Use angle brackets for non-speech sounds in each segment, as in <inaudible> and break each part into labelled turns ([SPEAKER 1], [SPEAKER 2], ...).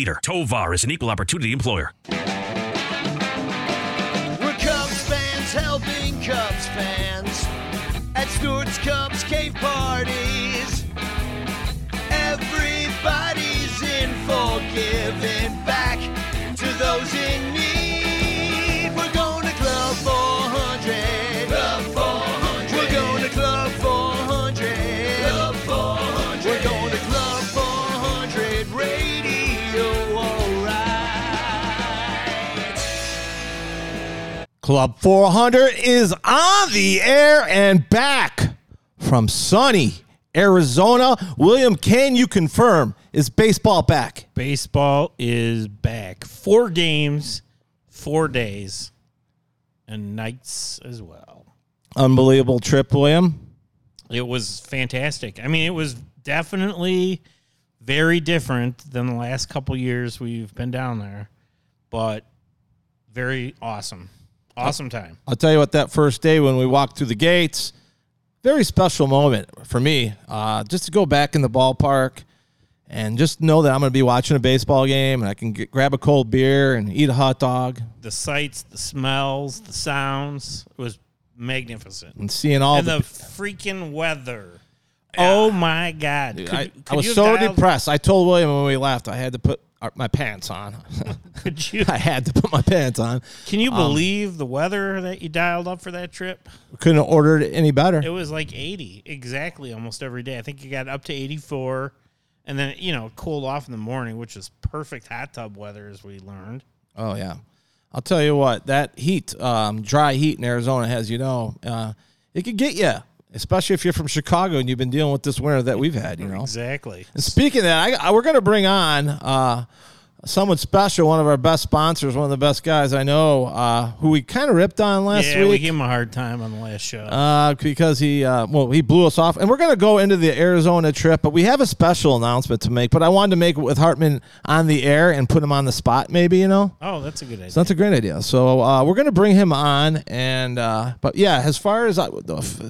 [SPEAKER 1] leader. Tovar is an equal opportunity employer.
[SPEAKER 2] We're Cubs fans helping Cubs fans at Stewart's Cubs cave parties. Everybody's in for giving back Club 400
[SPEAKER 3] is on the air and back from sunny Arizona. William, can you confirm is baseball back?
[SPEAKER 4] Baseball is back. Four games, four days, and nights as well.
[SPEAKER 3] Unbelievable trip, William.
[SPEAKER 4] It was fantastic. I mean, it was definitely very different than the last couple years we've been down there, but very awesome. Awesome time.
[SPEAKER 3] I'll tell you what, that first day when we walked through the gates, very special moment for me. Uh, just to go back in the ballpark and just know that I'm going to be watching a baseball game and I can get, grab a cold beer and eat a hot dog
[SPEAKER 4] The sights, the smells, the sounds it was magnificent.
[SPEAKER 3] and seeing all
[SPEAKER 4] and the
[SPEAKER 3] the.
[SPEAKER 4] freaking weather. Oh my god! Could,
[SPEAKER 3] I,
[SPEAKER 4] could
[SPEAKER 3] I was so
[SPEAKER 4] dialed-
[SPEAKER 3] depressed. I told William when we left, I had to put my pants on. <laughs>
[SPEAKER 4] Could you?
[SPEAKER 3] I had to put my pants on.
[SPEAKER 4] Can you believe the weather that you dialed up for that trip?
[SPEAKER 3] Couldn't have ordered it any better.
[SPEAKER 4] It was like 80 exactly almost every day. I think you got up to 84 and then, you know, cooled off in the morning, which is perfect hot tub weather as we learned.
[SPEAKER 3] Oh yeah, I'll tell you what. That heat, um, dry heat in Arizona, has you know, uh, it could get you, especially if you're from Chicago and you've been dealing with this winter that we've had. You know.
[SPEAKER 4] Exactly.
[SPEAKER 3] And speaking of that, I, I, we're going to bring on uh, someone special, one of our best sponsors, one of the best guys I know, uh, who we kind of ripped on last
[SPEAKER 4] yeah, we gave him a hard time on the last show.
[SPEAKER 3] uh, because he uh, well he blew us off, and we're going to go into the Arizona trip, but we have a special announcement to make. But I wanted to make it with Hartman on the air and put him on the spot, maybe you know.
[SPEAKER 4] oh, that's a good idea.
[SPEAKER 3] So that's a great idea. So uh, we're going to bring him on, and uh, but yeah, as far as I,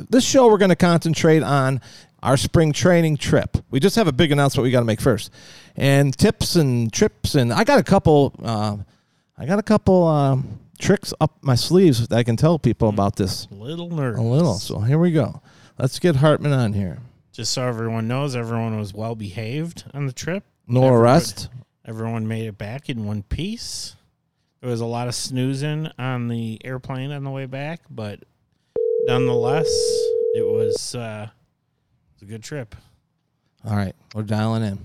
[SPEAKER 3] this show, we're going to concentrate on our spring training trip. We just have a big announcement we got to make first, and tips and trips, and I got a couple. Uh, I got a couple um, tricks up my sleeves that I can tell people about this
[SPEAKER 4] a little nervous.
[SPEAKER 3] a little. So here we go. Let's get Hartman on here.
[SPEAKER 4] Just so everyone knows, everyone was well behaved on the trip.
[SPEAKER 3] No
[SPEAKER 4] Everybody-
[SPEAKER 3] arrest.
[SPEAKER 4] Everyone made it back in one piece. There was a lot of snoozing on the airplane on the way back, but nonetheless, it was, uh, it was a good trip.
[SPEAKER 3] All right, we're dialing in.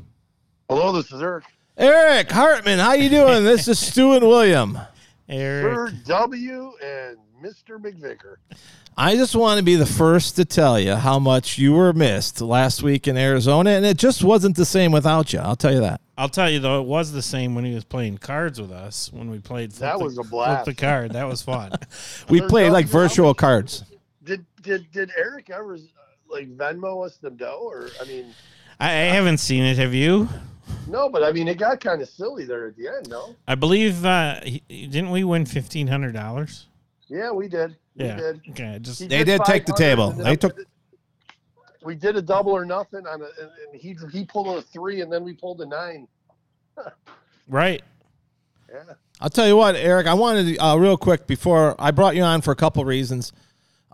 [SPEAKER 5] Hello, this is Eric.
[SPEAKER 3] Eric Hartman, how you doing? this is <laughs> Stu and William.
[SPEAKER 4] Eric,
[SPEAKER 5] Sir W and Mr. McVicker.
[SPEAKER 3] I just want to be the first to tell you how much you were missed last week in Arizona, and it just wasn't the same without you. I'll tell you that.
[SPEAKER 4] I'll tell you though, it was the same when he was playing cards with us. When we played, Flip
[SPEAKER 5] That
[SPEAKER 4] the-
[SPEAKER 5] was a blast.
[SPEAKER 4] the card. That was fun. <laughs>
[SPEAKER 3] We
[SPEAKER 5] Sir
[SPEAKER 3] played like virtual
[SPEAKER 5] much-
[SPEAKER 3] cards.
[SPEAKER 5] Did did did Eric ever uh, like Venmo us the dough? Or I mean,
[SPEAKER 4] I, I haven't seen it. Have you?
[SPEAKER 5] No, but I mean, it got kind of silly there at the end. No,
[SPEAKER 4] I believe uh, he, didn't we win fifteen hundred dollars?
[SPEAKER 5] yeah, we did. We
[SPEAKER 4] Yeah.
[SPEAKER 5] did.
[SPEAKER 4] Okay, just
[SPEAKER 5] He
[SPEAKER 3] They did take the table. They took-
[SPEAKER 5] We did a double or nothing on a, and and he he pulled a three, and then we pulled a nine.
[SPEAKER 4] right.
[SPEAKER 5] Yeah.
[SPEAKER 3] I'll tell you what, Eric. I wanted to, uh, real quick before I brought you on for a couple reasons.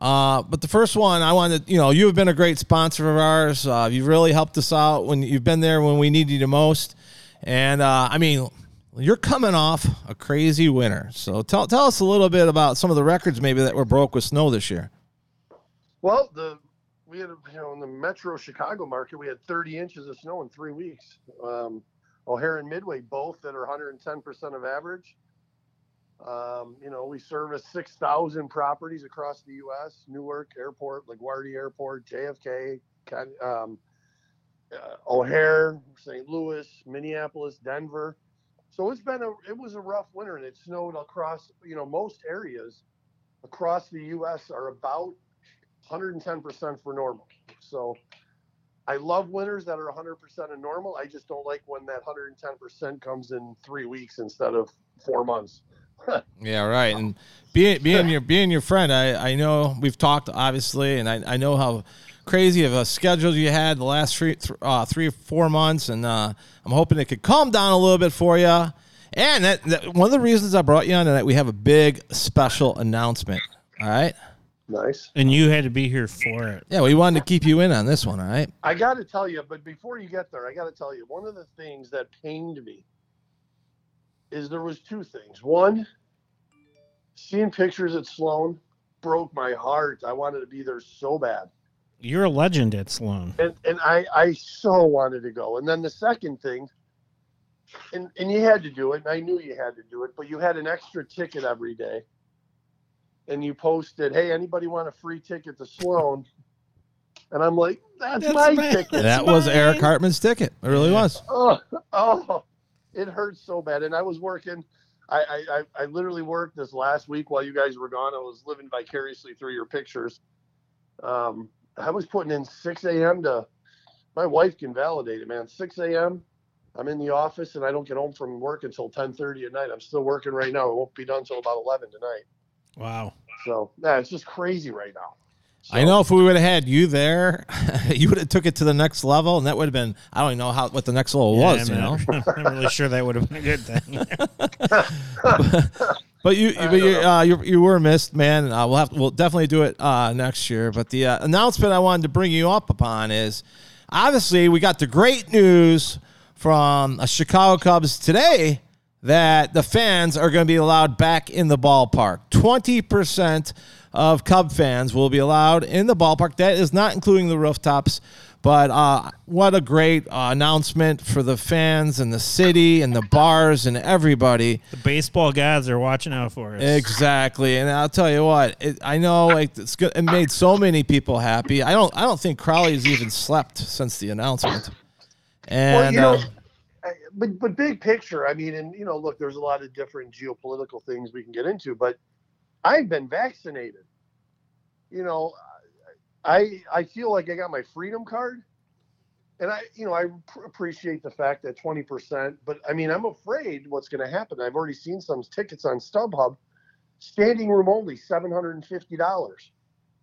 [SPEAKER 3] Uh, but the first one, I wanted, you know, you have been a great sponsor of ours. Uh, you've really helped us out when you've been there when we needed you the most. And uh, I mean, you're coming off a crazy winter. So tell tell us a little bit about some of the records maybe that were broke with snow this year.
[SPEAKER 5] Well, the we had you know in the Metro Chicago market we had 30 inches of snow in three weeks. Um, O'Hare and Midway both that are 110 percent of average. Um, you know, we service 6,000 properties across the U.S. Newark Airport, LaGuardia Airport, JFK, um, uh, O'Hare, St. Louis, Minneapolis, Denver. So it's been a it was a rough winter, and it snowed across. You know, most areas across the U.S. are about 110 percent for normal. So I love winters that are 100 percent of normal. I just don't like when that 110 percent comes in three weeks instead of four months.
[SPEAKER 3] Yeah, right. And being being your being your friend, I I know we've talked obviously, and I I know how crazy of a schedule you had the last three th- uh, three or four months, and uh, I'm hoping it could calm down a little bit for you. And that, that one of the reasons I brought you on tonight, we have a big special announcement. All right.
[SPEAKER 5] Nice.
[SPEAKER 4] And you had to be here for it.
[SPEAKER 3] Yeah, we wanted to keep you in on this one. All right.
[SPEAKER 5] I got to tell you, but before you get there, I got to tell you one of the things that pained me is there was two things. One, seeing pictures at Sloan broke my heart. I wanted to be there so bad,
[SPEAKER 4] You're a legend at Sloan.
[SPEAKER 5] and and I I so wanted to go. And then the second thing, and and you had to do it. And I knew you had to do it, but you had an extra ticket every day, and you posted, "Hey, anybody want a free ticket to Sloan?" And I'm like, "That's,
[SPEAKER 4] That's
[SPEAKER 5] my
[SPEAKER 4] mine.
[SPEAKER 5] ticket."
[SPEAKER 3] That was Eric Hartman's ticket. It really was.
[SPEAKER 5] oh, oh, it hurts so bad. And I was working. I, I, I literally worked this last week while you guys were gone. I was living vicariously through your pictures. Um, I was putting in 6 a.m. to. My wife can validate it, man. 6 a.m. I'm in the office and I don't get home from work until 10:30 at night. I'm still working right now. It won't be done until about 11 tonight.
[SPEAKER 4] Wow.
[SPEAKER 5] So yeah, it's just crazy right now.
[SPEAKER 3] I know if we would have had you there, <laughs> you would have took it to the next level, and that would have been I don't even know how what the next level was,
[SPEAKER 4] Yeah,
[SPEAKER 3] you know. <laughs>
[SPEAKER 4] I'm not, I'm really sure that would have been a good thing. <laughs>
[SPEAKER 3] But you, but you, uh, you, you were missed, man. Uh, we'll have, we'll definitely do it uh, next year. But the uh, announcement I wanted to bring you up upon is, obviously, we got the great news from uh, Chicago Cubs today that the fans are going to be allowed back in the ballpark. Twenty percent of Cub fans will be allowed in the ballpark. That is not including the rooftops. But uh, what a great uh, announcement for the fans and the city and the bars and everybody.
[SPEAKER 4] the baseball gods are watching out for us.
[SPEAKER 3] Exactly, and I'll tell you what. It, I know like it's good. It made so many people happy. I don't. I don't think Crowley's even slept since the announcement. And
[SPEAKER 5] well, you know,
[SPEAKER 3] uh,
[SPEAKER 5] I- but but big picture, I mean, and you know, look, there's a lot of different geopolitical things we can get into, but I've been vaccinated. You know, I I feel like I got my freedom card, and I you know I pr- appreciate the fact that 20 percent, but I mean I'm afraid what's going to happen. I've already seen some tickets on StubHub, standing room only, seven hundred and fifty dollars.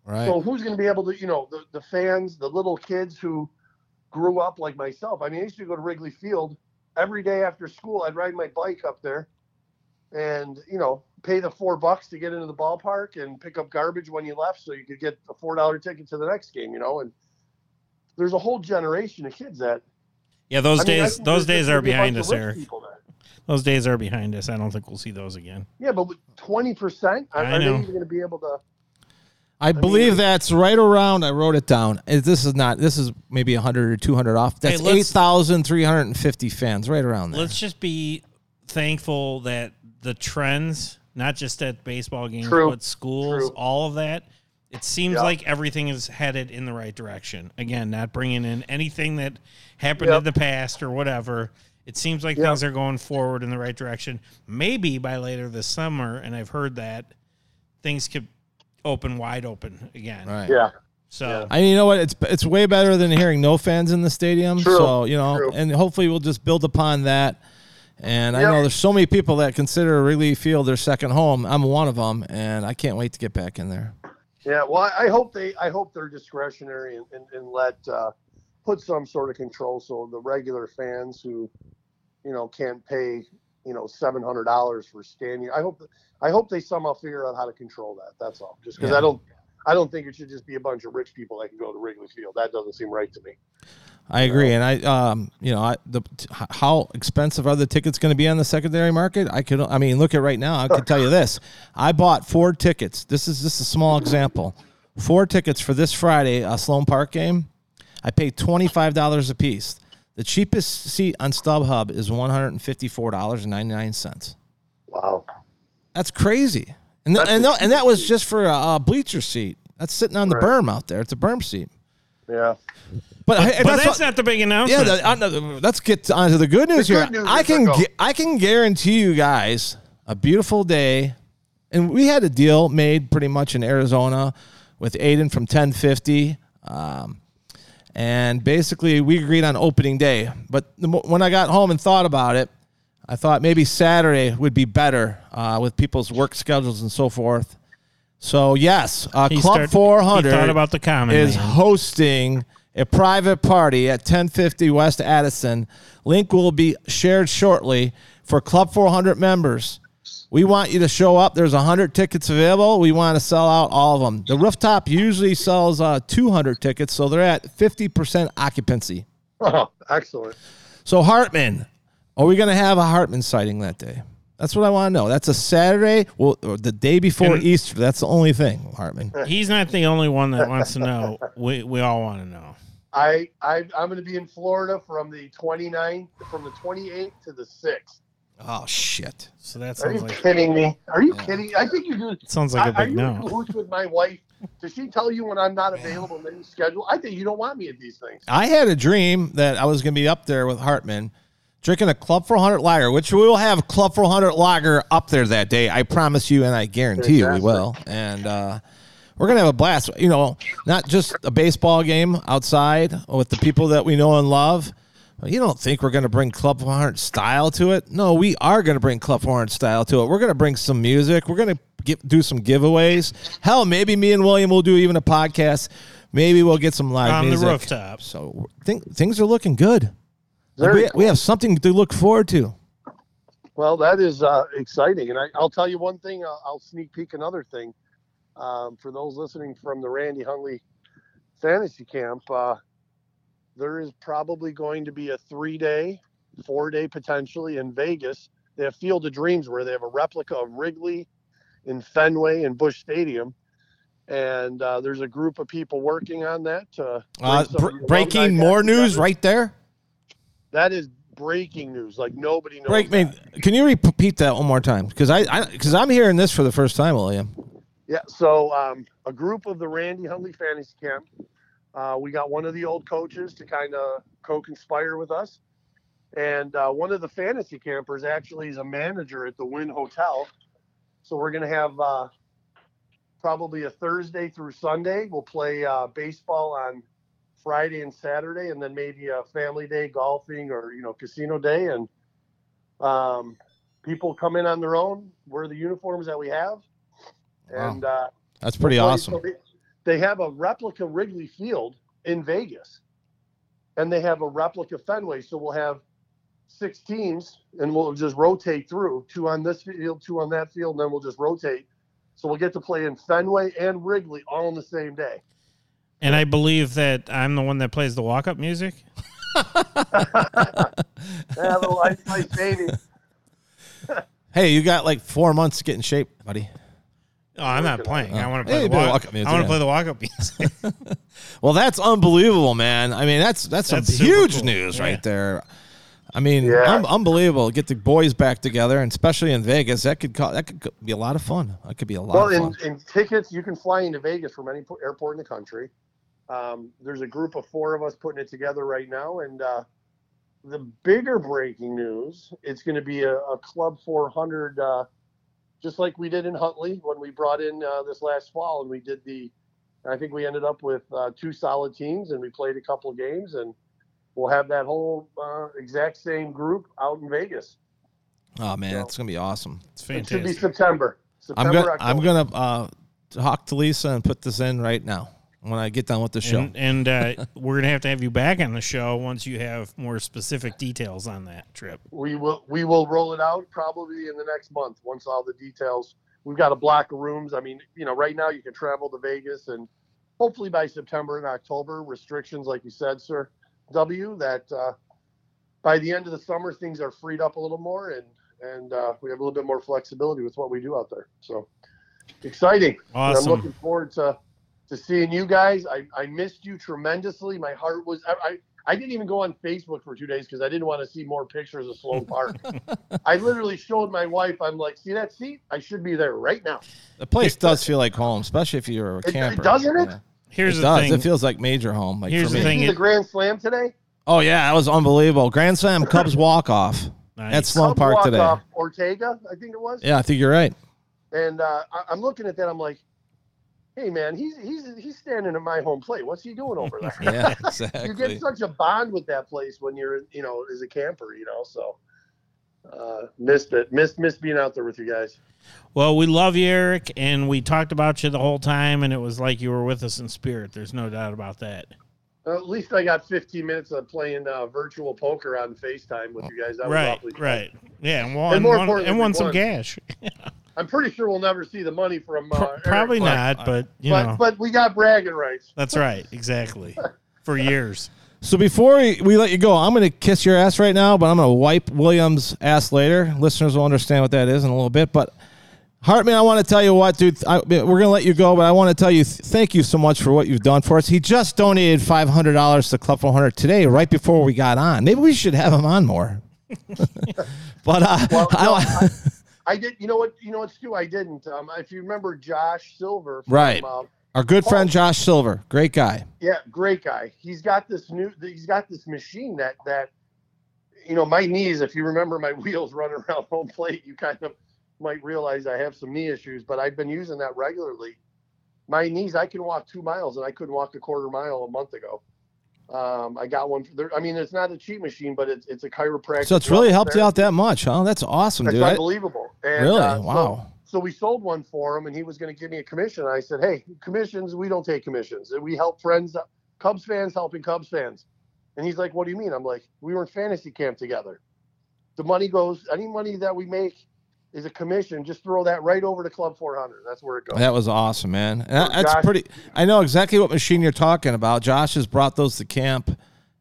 [SPEAKER 3] right.
[SPEAKER 5] So who's going to be able to, you know, the, the fans, the little kids who grew up like myself. I mean, I used to go to Wrigley Field every day after school. I'd ride my bike up there and, you know, pay the four bucks to get into the ballpark and pick up garbage when you left so you could get a four dollar ticket to the next game, you know, and there's a whole generation of kids that
[SPEAKER 4] Yeah, those
[SPEAKER 5] I
[SPEAKER 4] days
[SPEAKER 5] think
[SPEAKER 4] those days are behind us, Eric. Those days are behind us. I don't think we'll see those again.
[SPEAKER 5] Yeah, but twenty percent, are,
[SPEAKER 4] I
[SPEAKER 5] are they
[SPEAKER 4] know.
[SPEAKER 5] even going to be able to?
[SPEAKER 3] I believe that's right around. I wrote it down. This is not. This is maybe hundred or two hundred off. That's
[SPEAKER 4] let's-
[SPEAKER 3] eight thousand three hundred and fifty fans, right around there.
[SPEAKER 4] Let's just be thankful that the trends, not just at baseball games,
[SPEAKER 5] True.
[SPEAKER 4] but schools,
[SPEAKER 5] True.
[SPEAKER 4] all of that, it seems
[SPEAKER 5] Yeah.
[SPEAKER 4] like everything is headed in the right direction. Again, not bringing in anything that happened
[SPEAKER 5] Yep.
[SPEAKER 4] in the past or whatever. It seems like
[SPEAKER 5] Yep.
[SPEAKER 4] things are going forward in the right direction. Maybe by later this summer, and I've heard that things could open wide open again.
[SPEAKER 3] right.
[SPEAKER 5] Yeah,
[SPEAKER 4] So
[SPEAKER 3] I mean, you know what? It's it's way better than hearing no fans in the stadium.
[SPEAKER 5] True,
[SPEAKER 3] So you know,
[SPEAKER 5] true.
[SPEAKER 3] and hopefully we'll just build upon that. And I know there's so many people that consider Wrigley Field their second home. I'm one of them, and I can't wait to get back in there.
[SPEAKER 5] Yeah, well, I I hope they, I hope they're discretionary and, and, and let uh, put some sort of control so the regular fans who, you know, can't pay, you know, seven hundred dollars for standing. I hope, I hope they somehow figure out how to control that. That's all. Just because
[SPEAKER 3] Yeah.
[SPEAKER 5] I don't, I don't think it should just be a bunch of rich people that can go to Wrigley Field. That doesn't seem right to me.
[SPEAKER 3] I agree, and I, um, you know, I, the how expensive are the tickets going to be on the secondary market? I could, I mean, look at right now. I can tell you this: I bought four tickets. This is just a small example. Four tickets for this Friday, a Sloan Park game. I paid twenty five dollars a piece. The cheapest seat on StubHub is one hundred and fifty four dollars and ninety nine cents.
[SPEAKER 5] Wow.
[SPEAKER 3] That's crazy, and th- and, th- and that was just for a, a bleacher seat. That's sitting on the
[SPEAKER 5] Right.
[SPEAKER 3] berm out there. It's a berm seat.
[SPEAKER 5] Yeah.
[SPEAKER 3] But, hey,
[SPEAKER 4] But
[SPEAKER 3] that's,
[SPEAKER 4] that's,
[SPEAKER 3] what-
[SPEAKER 4] not the big
[SPEAKER 3] yeah.
[SPEAKER 4] announcement.
[SPEAKER 3] The, uh, no, let's get on to the good news
[SPEAKER 5] The
[SPEAKER 3] here.
[SPEAKER 5] good news
[SPEAKER 3] I can gu- I can guarantee you guys a beautiful day, and we had a deal made pretty much in Arizona with Aiden from 1050. Um, and basically, we agreed on opening day. But the, when I got home and thought about it, I thought maybe Saturday would be better uh, with people's work schedules and so forth. So yes, uh, Club
[SPEAKER 4] started-
[SPEAKER 3] 400
[SPEAKER 4] thought about the common
[SPEAKER 3] is
[SPEAKER 4] man.
[SPEAKER 3] hosting a private party at 1050 West Addison. Link will be shared shortly for Club 400 members. We want you to show up. There's 100 tickets available. We want to sell out all of them. The rooftop usually sells uh, 200 tickets, so they're at 50% occupancy.
[SPEAKER 5] Oh, excellent.
[SPEAKER 3] So Hartman, are we going to have a Hartman sighting that day? That's what I want to know. That's a Saturday, well, or the day before
[SPEAKER 4] And-
[SPEAKER 3] Easter. That's the only thing, Hartman.
[SPEAKER 4] Uh, he's not the only one that wants to know. We we all want to know.
[SPEAKER 5] I, I I'm going to be in Florida from the 29th, from the 28th to the 6th.
[SPEAKER 3] Oh shit!
[SPEAKER 4] So that
[SPEAKER 5] Are you
[SPEAKER 4] sounds like
[SPEAKER 5] kidding me? Are you
[SPEAKER 3] Yeah.
[SPEAKER 5] kidding? I think you're doing.
[SPEAKER 4] sounds like a
[SPEAKER 5] are
[SPEAKER 4] big
[SPEAKER 5] you
[SPEAKER 4] no.
[SPEAKER 5] in cahoots with my wife? Does she tell you when I'm not available in any schedule? I think you don't want me at these things.
[SPEAKER 3] I had a dream that I was going to be up there with Hartman, drinking a Club 400 lager, which we will have Club 400 lager up there that day. I promise you, and I guarantee you we will. And uh, we're going to have a blast. You know, not just a baseball game outside with the people that we know and love. You don't think we're going to bring Club 400 style to it? No, we are going to bring Club 400 style to it. We're going to bring some music. We're going to get, do some giveaways. Hell, maybe me and William will do even a podcast. Maybe we'll get some live
[SPEAKER 4] On the rooftop.
[SPEAKER 3] So think, things are looking good.
[SPEAKER 5] Very
[SPEAKER 3] we, we have something to look forward to.
[SPEAKER 5] Well, that is uh, exciting, and I, I'll tell you one thing. I'll, I'll sneak peek another thing. Um, for those listening from the Randy Hundley Fantasy Camp, uh, there is probably going to be a three-day, four-day potentially in Vegas. They have Field of Dreams where they have a replica of Wrigley in Fenway and Busch Stadium, and uh, there's a group of people working on that.
[SPEAKER 3] Uh, br- breaking more
[SPEAKER 5] back
[SPEAKER 3] news
[SPEAKER 5] together.
[SPEAKER 3] right there.
[SPEAKER 5] That is breaking news. Like nobody knows.
[SPEAKER 3] Break me. Can you repeat that one more time? Because I because I'm hearing this for the first time, William.
[SPEAKER 5] Yeah, so um, a group of the Randy Hundley Fantasy Camp. Uh, we got one of the old coaches to kind of co-conspire with us, and uh, one of the fantasy campers actually is a manager at the Wynn Hotel. So we're gonna have uh, probably a Thursday through Sunday. We'll play uh, baseball on Friday and Saturday, and then maybe a family day, golfing, or you know, casino day, and um, people come in on their own. Wear the uniforms that we have,
[SPEAKER 3] Wow.
[SPEAKER 5] and uh,
[SPEAKER 3] That's pretty
[SPEAKER 5] so-
[SPEAKER 3] awesome.
[SPEAKER 5] so they, they have a replica Wrigley Field in Vegas, and they have a replica Fenway. So we'll have six teams, and we'll just rotate through two on this field, two on that field, and then we'll just rotate. So we'll get to play in Fenway and Wrigley all on the same day.
[SPEAKER 4] And I believe that I'm the one that plays the walk up music.
[SPEAKER 5] Have a life, nice baby.
[SPEAKER 3] Hey, you got like four months to get in shape, buddy.
[SPEAKER 4] Oh, I'm not playing. Oh. I want to play
[SPEAKER 3] Hey,
[SPEAKER 4] the
[SPEAKER 3] you play
[SPEAKER 4] walk.
[SPEAKER 3] walk-up music,
[SPEAKER 4] I want
[SPEAKER 3] yeah.
[SPEAKER 4] to play the walk up music. <laughs>
[SPEAKER 3] Well, that's unbelievable, man. I mean, that's that's some
[SPEAKER 4] That's super
[SPEAKER 3] huge
[SPEAKER 4] cool.
[SPEAKER 3] news
[SPEAKER 4] Yeah.
[SPEAKER 3] right there. I mean,
[SPEAKER 5] Yeah.
[SPEAKER 3] un- unbelievable. Get the boys back together, and especially in Vegas, that could co- that could co- be a lot of fun. That could be a lot
[SPEAKER 5] Well,
[SPEAKER 3] of
[SPEAKER 5] in,
[SPEAKER 3] fun.
[SPEAKER 5] in tickets, you can fly into Vegas from any po- airport in the country. Um, there's a group of four of us putting it together right now, and uh, the bigger breaking news: it's going to be a, a Club 400, uh, just like we did in Huntley when we brought in uh, this last fall, and we did the. I think we ended up with uh, two solid teams, and we played a couple games, and we'll have that whole uh, exact same group out in Vegas.
[SPEAKER 3] Oh man,
[SPEAKER 5] so-
[SPEAKER 3] it's gonna be awesome.
[SPEAKER 4] It's fantastic.
[SPEAKER 5] It should be
[SPEAKER 4] fantastic.
[SPEAKER 5] September.
[SPEAKER 3] I'm
[SPEAKER 5] September,
[SPEAKER 3] gonna I'm gonna uh, talk to Lisa and put this in right now when I get done with the show.
[SPEAKER 4] And, and uh, <laughs> we're gonna have to have you back on the show once you have more specific details on that trip.
[SPEAKER 5] we will we will roll it out probably in the next month once all the details we've got a block of rooms i mean you know right now you can travel to vegas and hopefully by september and october restrictions like you said sir w that uh, by the end of the summer things are freed up a little more and and uh, we have a little bit more flexibility with what we do out there so exciting And i'm looking forward to to seeing you guys i i missed you tremendously my heart was i, I I didn't even go on Facebook for two days because I didn't want to see more pictures of Sloan Park. <laughs> I literally showed my wife. I'm like, see that seat? I should be there right now.
[SPEAKER 3] The place does feel like home, especially if you're a
[SPEAKER 5] It-
[SPEAKER 3] camper.
[SPEAKER 5] doesn't it?
[SPEAKER 3] Yeah.
[SPEAKER 4] Here's
[SPEAKER 3] it
[SPEAKER 4] the
[SPEAKER 3] does.
[SPEAKER 4] thing.
[SPEAKER 3] It feels like major home. Like
[SPEAKER 4] Here's
[SPEAKER 3] for
[SPEAKER 4] the
[SPEAKER 3] me.
[SPEAKER 4] thing.
[SPEAKER 5] See the Grand Slam today?
[SPEAKER 3] Oh yeah, that was unbelievable. Grand Slam <laughs> Cubs walk off
[SPEAKER 4] Nice.
[SPEAKER 3] at Sloan
[SPEAKER 5] Cubs
[SPEAKER 3] Park
[SPEAKER 5] walk
[SPEAKER 3] today.
[SPEAKER 5] off Ortega, I think it was.
[SPEAKER 3] Yeah, I think you're right.
[SPEAKER 5] And uh, I, I'm looking at that. I'm like, hey man, he's he's he's standing at my home plate. What's he doing over <laughs> there?
[SPEAKER 3] Yeah, <laughs>
[SPEAKER 5] you
[SPEAKER 3] exactly.
[SPEAKER 5] get such a bond with that place when you're you know as a camper, you know. So uh, missed it. Missed missed being out there with you guys.
[SPEAKER 4] Well, we love you, Eric, and we talked about you the whole time, and it was like you were with us in spirit. There's no doubt about that.
[SPEAKER 5] At least I got 15 minutes of playing uh, virtual poker on FaceTime with you guys. That was
[SPEAKER 4] right,
[SPEAKER 5] fun.
[SPEAKER 4] right. Yeah, and won,
[SPEAKER 5] And more
[SPEAKER 4] won-
[SPEAKER 5] importantly,
[SPEAKER 4] and won some
[SPEAKER 5] won.
[SPEAKER 4] cash. <laughs>
[SPEAKER 5] I'm pretty sure we'll never see the money from. Uh,
[SPEAKER 4] Pro-
[SPEAKER 5] Eric,
[SPEAKER 4] probably
[SPEAKER 5] but-
[SPEAKER 4] not, but you
[SPEAKER 5] but
[SPEAKER 4] know,
[SPEAKER 5] but we got bragging rights.
[SPEAKER 4] that's right, exactly. <laughs> For years.
[SPEAKER 3] So before we, we let you go, I'm going to kiss your ass right now, but I'm going to wipe Williams' ass later. Listeners will understand what that is in a little bit. But Hartman, I want to tell you what, dude. I, we're going to let you go, but I want to tell you th- thank you so much for what you've done for us. He just donated five hundred dollars to Club 400 today, right before we got on. Maybe we should have him on more. <laughs> but uh,
[SPEAKER 5] Well, no,
[SPEAKER 3] I,
[SPEAKER 5] I did. You know what? You know what, Stu? I didn't. Um, if you remember Josh Silver, from,
[SPEAKER 3] Right.
[SPEAKER 5] Uh,
[SPEAKER 3] our good friend Josh Silver, great guy.
[SPEAKER 5] yeah, great guy. He's got this new. He's got this machine that that. You know, my knees. If you remember my <laughs> wheels running around home plate, you kind of might realize I have some knee issues. But I've been using that regularly. My knees. I can walk two miles, and I couldn't walk a quarter mile a month ago. Um, I got one. There, I mean, it's not a cheat machine, but it's it's a chiropractic.
[SPEAKER 3] So it's really helped you out that much, huh? That's awesome,
[SPEAKER 5] That's
[SPEAKER 3] dude.
[SPEAKER 5] Unbelievable. And,
[SPEAKER 3] really?
[SPEAKER 5] uh, so-
[SPEAKER 3] wow.
[SPEAKER 5] So we sold one for him, and he was going to give me a commission. I said, "Hey, commissions, we don't take commissions. We help friends, Cubs fans helping Cubs fans." And he's like, "What do you mean?" I'm like, "We were in fantasy camp together. The money goes. Any money that we make is a commission. Just throw that right over to Club 400. That's where it goes."
[SPEAKER 3] That was awesome, man. That- that's
[SPEAKER 5] Josh-
[SPEAKER 3] pretty. I know exactly what machine you're talking about. Josh has brought those to camp,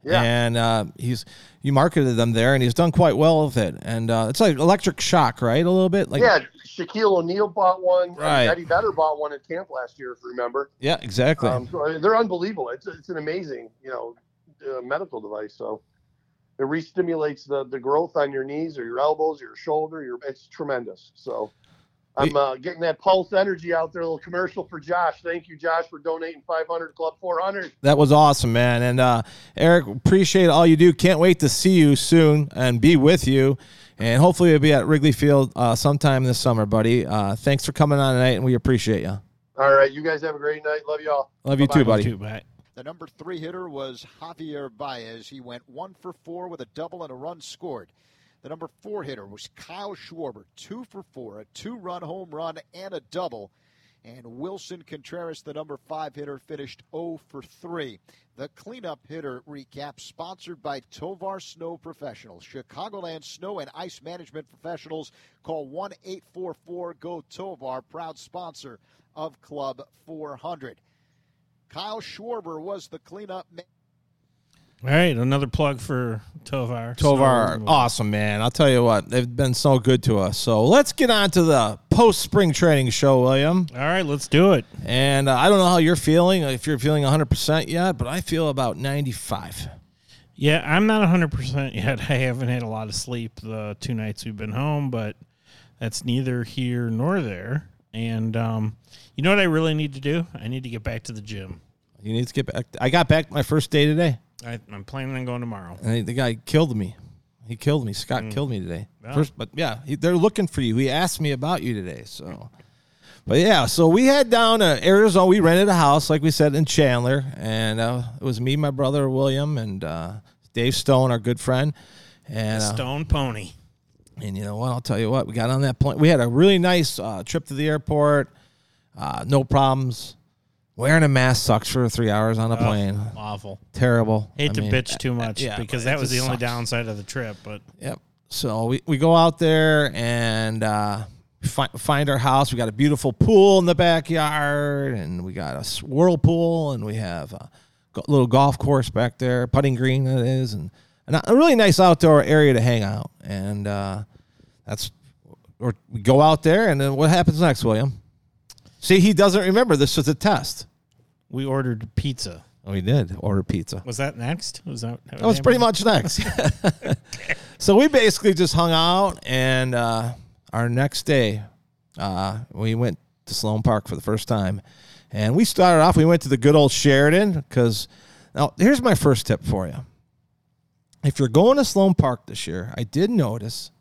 [SPEAKER 5] Yeah.
[SPEAKER 3] and uh, he's you marketed them there, and he's done quite well with it. And uh, it's like electric shock, right? A little bit, like
[SPEAKER 5] yeah, Shaquille O'Neal bought one.
[SPEAKER 3] Right.
[SPEAKER 5] Eddie Better bought one at camp last year, if you remember.
[SPEAKER 3] yeah, exactly.
[SPEAKER 5] Um, so uh, they're unbelievable. It's it's an amazing, you know, uh, medical device. So it re-stimulates the the growth on your knees or your elbows, your shoulder. Your it's tremendous. So I'm uh, getting that pulse energy out there. A little commercial for Josh. Thank you, Josh, for donating 500 Club 400.
[SPEAKER 3] that was awesome, man. And uh, Eric, appreciate all you do. Can't wait to see you soon and be with you. And hopefully, we'll be at Wrigley Field uh, sometime this summer, buddy. Uh, thanks for coming on tonight, and we appreciate you.
[SPEAKER 5] All right, you guys have a great night. Love you all.
[SPEAKER 3] Love you too, buddy.
[SPEAKER 4] Too bad.
[SPEAKER 6] The number three hitter was Javier Baez. He went one for four with a double and a run scored. The number four hitter was Kyle Schwarber, two for four, a two run home run and a double. And Willson Contreras, the number five hitter, finished 0 for 3. The cleanup hitter recap sponsored by Tovar Snow Professionals. Chicagoland Snow and Ice Management Professionals. Call 1 844 GO Tovar, proud sponsor of Club 400. Kyle Schwarber was the cleanup man.
[SPEAKER 4] All right, another plug for Tovar.
[SPEAKER 3] Tovar,
[SPEAKER 4] So-
[SPEAKER 3] awesome man. I'll tell you what, they've been so good to us. So let's get on to the post spring training show, William.
[SPEAKER 4] All right, let's do it.
[SPEAKER 3] And uh, I don't know how you're feeling, if you're feeling 100% yet, but I feel about 95.
[SPEAKER 4] Yeah, I'm not 100% yet. <laughs> I haven't had a lot of sleep the two nights we've been home, but that's neither here nor there. And um, you know what I really need to do? I need to get back to the gym.
[SPEAKER 3] You need to get back. I got back my first day today,
[SPEAKER 4] I, I'm planning on going tomorrow.
[SPEAKER 3] and the guy killed me. He killed me. Scott killed me today. First, but yeah, he, they're looking for you. He asked me about you today. So, but yeah, so we head down to Arizona. We rented a house, like we said, in Chandler, and uh, it was me, my brother William, and uh, Dave Stone, our good friend. And uh,
[SPEAKER 4] Stone Pony.
[SPEAKER 3] And you know what? I'll tell you what. We got on that plane. We had a really nice uh, trip to the airport. Uh, no problems. Wearing a mask sucks for three hours on a plane.
[SPEAKER 4] Awful.
[SPEAKER 3] Terrible.
[SPEAKER 4] Hate
[SPEAKER 3] I
[SPEAKER 4] to
[SPEAKER 3] mean,
[SPEAKER 4] bitch too much
[SPEAKER 3] yeah,
[SPEAKER 4] because that was the only
[SPEAKER 3] sucks.
[SPEAKER 4] downside of the trip. But
[SPEAKER 3] Yep. So we, we go out there and uh, fi- find our house. We got a beautiful pool in the backyard, and we got a whirlpool, and we have a little golf course back there, putting green that is, and, and a really nice outdoor area to hang out. And uh, that's or we go out there, and then what happens next, William? See, he doesn't remember. This was a test.
[SPEAKER 4] we ordered pizza.
[SPEAKER 3] Oh, he did order pizza.
[SPEAKER 4] Was that next? Was that?
[SPEAKER 3] That was pretty much next. <laughs> so we basically just hung out, and uh, our next day, uh, we went to Sloan Park for the first time, And we started off. We went to the good old Sheraton because now here's my first tip for you. If you're going to Sloan Park this year, I did notice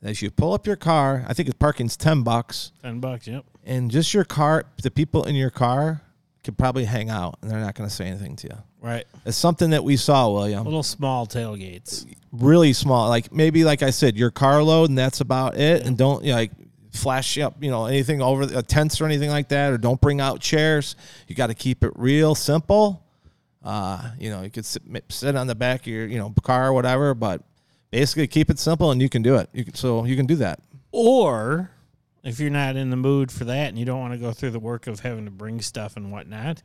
[SPEAKER 3] that as you pull up your car, I think the parking's ten bucks,
[SPEAKER 4] Ten bucks. Yep.
[SPEAKER 3] and just your car, the people in your car could probably hang out, and they're not going to say anything to you.
[SPEAKER 4] Right.
[SPEAKER 3] It's something that we saw, William.
[SPEAKER 4] Little small tailgates.
[SPEAKER 3] really small. Like maybe, like I said, your car load, and that's about it. And don't you know, like flash up, you know, anything over the tents or anything like that, or don't bring out chairs. You got to keep it real simple. Uh, you know, you could sit, sit on the back of your, you know, car or whatever, but basically keep it simple, and you can do it. You can, so you can do that.
[SPEAKER 4] Or if you're not in the mood for that and you don't want to go through the work of having to bring stuff and whatnot,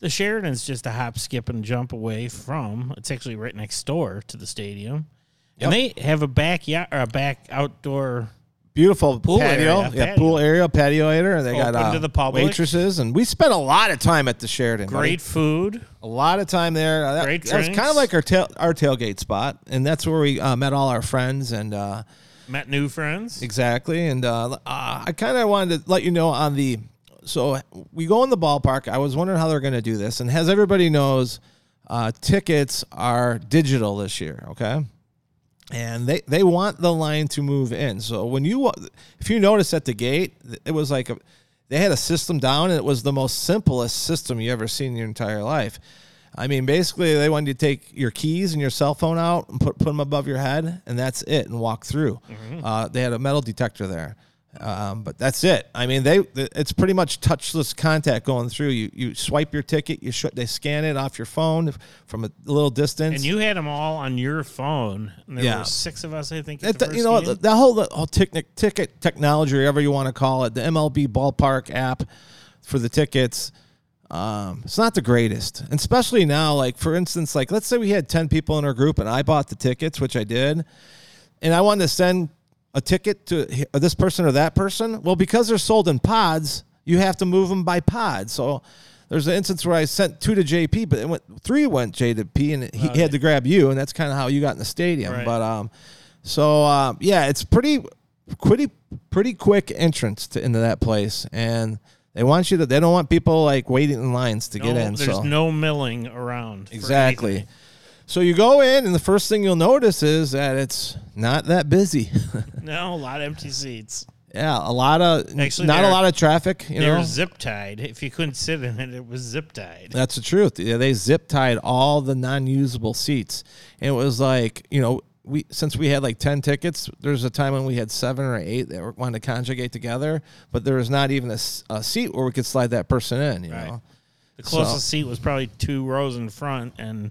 [SPEAKER 4] the Sheraton's just a hop, skip, and jump away from. It's actually right next door to the stadium, and they have a backyard or a back outdoor.
[SPEAKER 3] Beautiful
[SPEAKER 4] Pool
[SPEAKER 3] patio,
[SPEAKER 4] area,
[SPEAKER 3] yeah,
[SPEAKER 4] patio.
[SPEAKER 3] pool area, patio area. They got
[SPEAKER 4] Open
[SPEAKER 3] uh,
[SPEAKER 4] to the public.
[SPEAKER 3] waitresses, and we spent a lot of time at the Sheraton. buddy.
[SPEAKER 4] Great food.
[SPEAKER 3] a lot of time there. Uh, That,
[SPEAKER 4] Great
[SPEAKER 3] that was kind of like our tail, our tailgate spot, and that's where we uh, met all our friends and uh,
[SPEAKER 4] Met new friends.
[SPEAKER 3] exactly. And uh, uh, I kind of wanted to let you know on the so we go in the ballpark. I was wondering how they're going to do this, and as everybody knows, uh, tickets are digital this year. Okay. And they, they want the line to move in. So when you if you notice at the gate, it was like a, they had a system down, and it was the most simplest system you ever seen in your entire life. I mean, basically, they wanted you to take your keys and your cell phone out and put put them above your head, and that's it, and walk through. Uh, they had a metal detector there, um, but that's it. I mean, they it's pretty much touchless contact going through. You you swipe your ticket, you sh- they scan it off your phone from a little distance.
[SPEAKER 4] And you had them all on your phone. And there
[SPEAKER 3] Yeah.
[SPEAKER 4] were six of us, I think. At
[SPEAKER 3] It-
[SPEAKER 4] the first
[SPEAKER 3] you know
[SPEAKER 4] game.
[SPEAKER 3] the whole the whole ticket ticket technology, or whatever you want to call it, the MLB ballpark app for the tickets. Um, it's not the greatest, and especially now. Like for instance, like let's say we had ten people in our group, and I bought the tickets, which I did, and I wanted to send a ticket to this person or that person. Well, because they're sold in pods, you have to move them by pod. So there's an instance where I sent two to JP, but it went three went J to P, and he had to grab you, and that's kind of how you got in the stadium.
[SPEAKER 4] Right.
[SPEAKER 3] But um, so um, yeah, it's pretty, pretty, pretty quick entrance to into that place, and they want you to. They don't want people like waiting in lines to
[SPEAKER 4] no,
[SPEAKER 3] get in.
[SPEAKER 4] There's
[SPEAKER 3] so
[SPEAKER 4] no milling around.
[SPEAKER 3] Exactly. So you go in, and the first thing you'll notice is that it's not that busy. <laughs>
[SPEAKER 4] No, a lot of empty seats.
[SPEAKER 3] yeah, a lot of
[SPEAKER 4] Actually,
[SPEAKER 3] not a lot of traffic. You
[SPEAKER 4] They
[SPEAKER 3] know,
[SPEAKER 4] were zip tied. If you couldn't sit in it, it was zip tied.
[SPEAKER 3] that's the truth. Yeah, they zip tied all the non-usable seats, and it was like you know. We, since we had like 10 tickets, there's a time when we had seven or eight that wanted to conjugate together, but there was not even a seat where we could slide that person in, you
[SPEAKER 4] Right.
[SPEAKER 3] know?
[SPEAKER 4] The closest
[SPEAKER 3] So-
[SPEAKER 4] seat was probably two rows in front and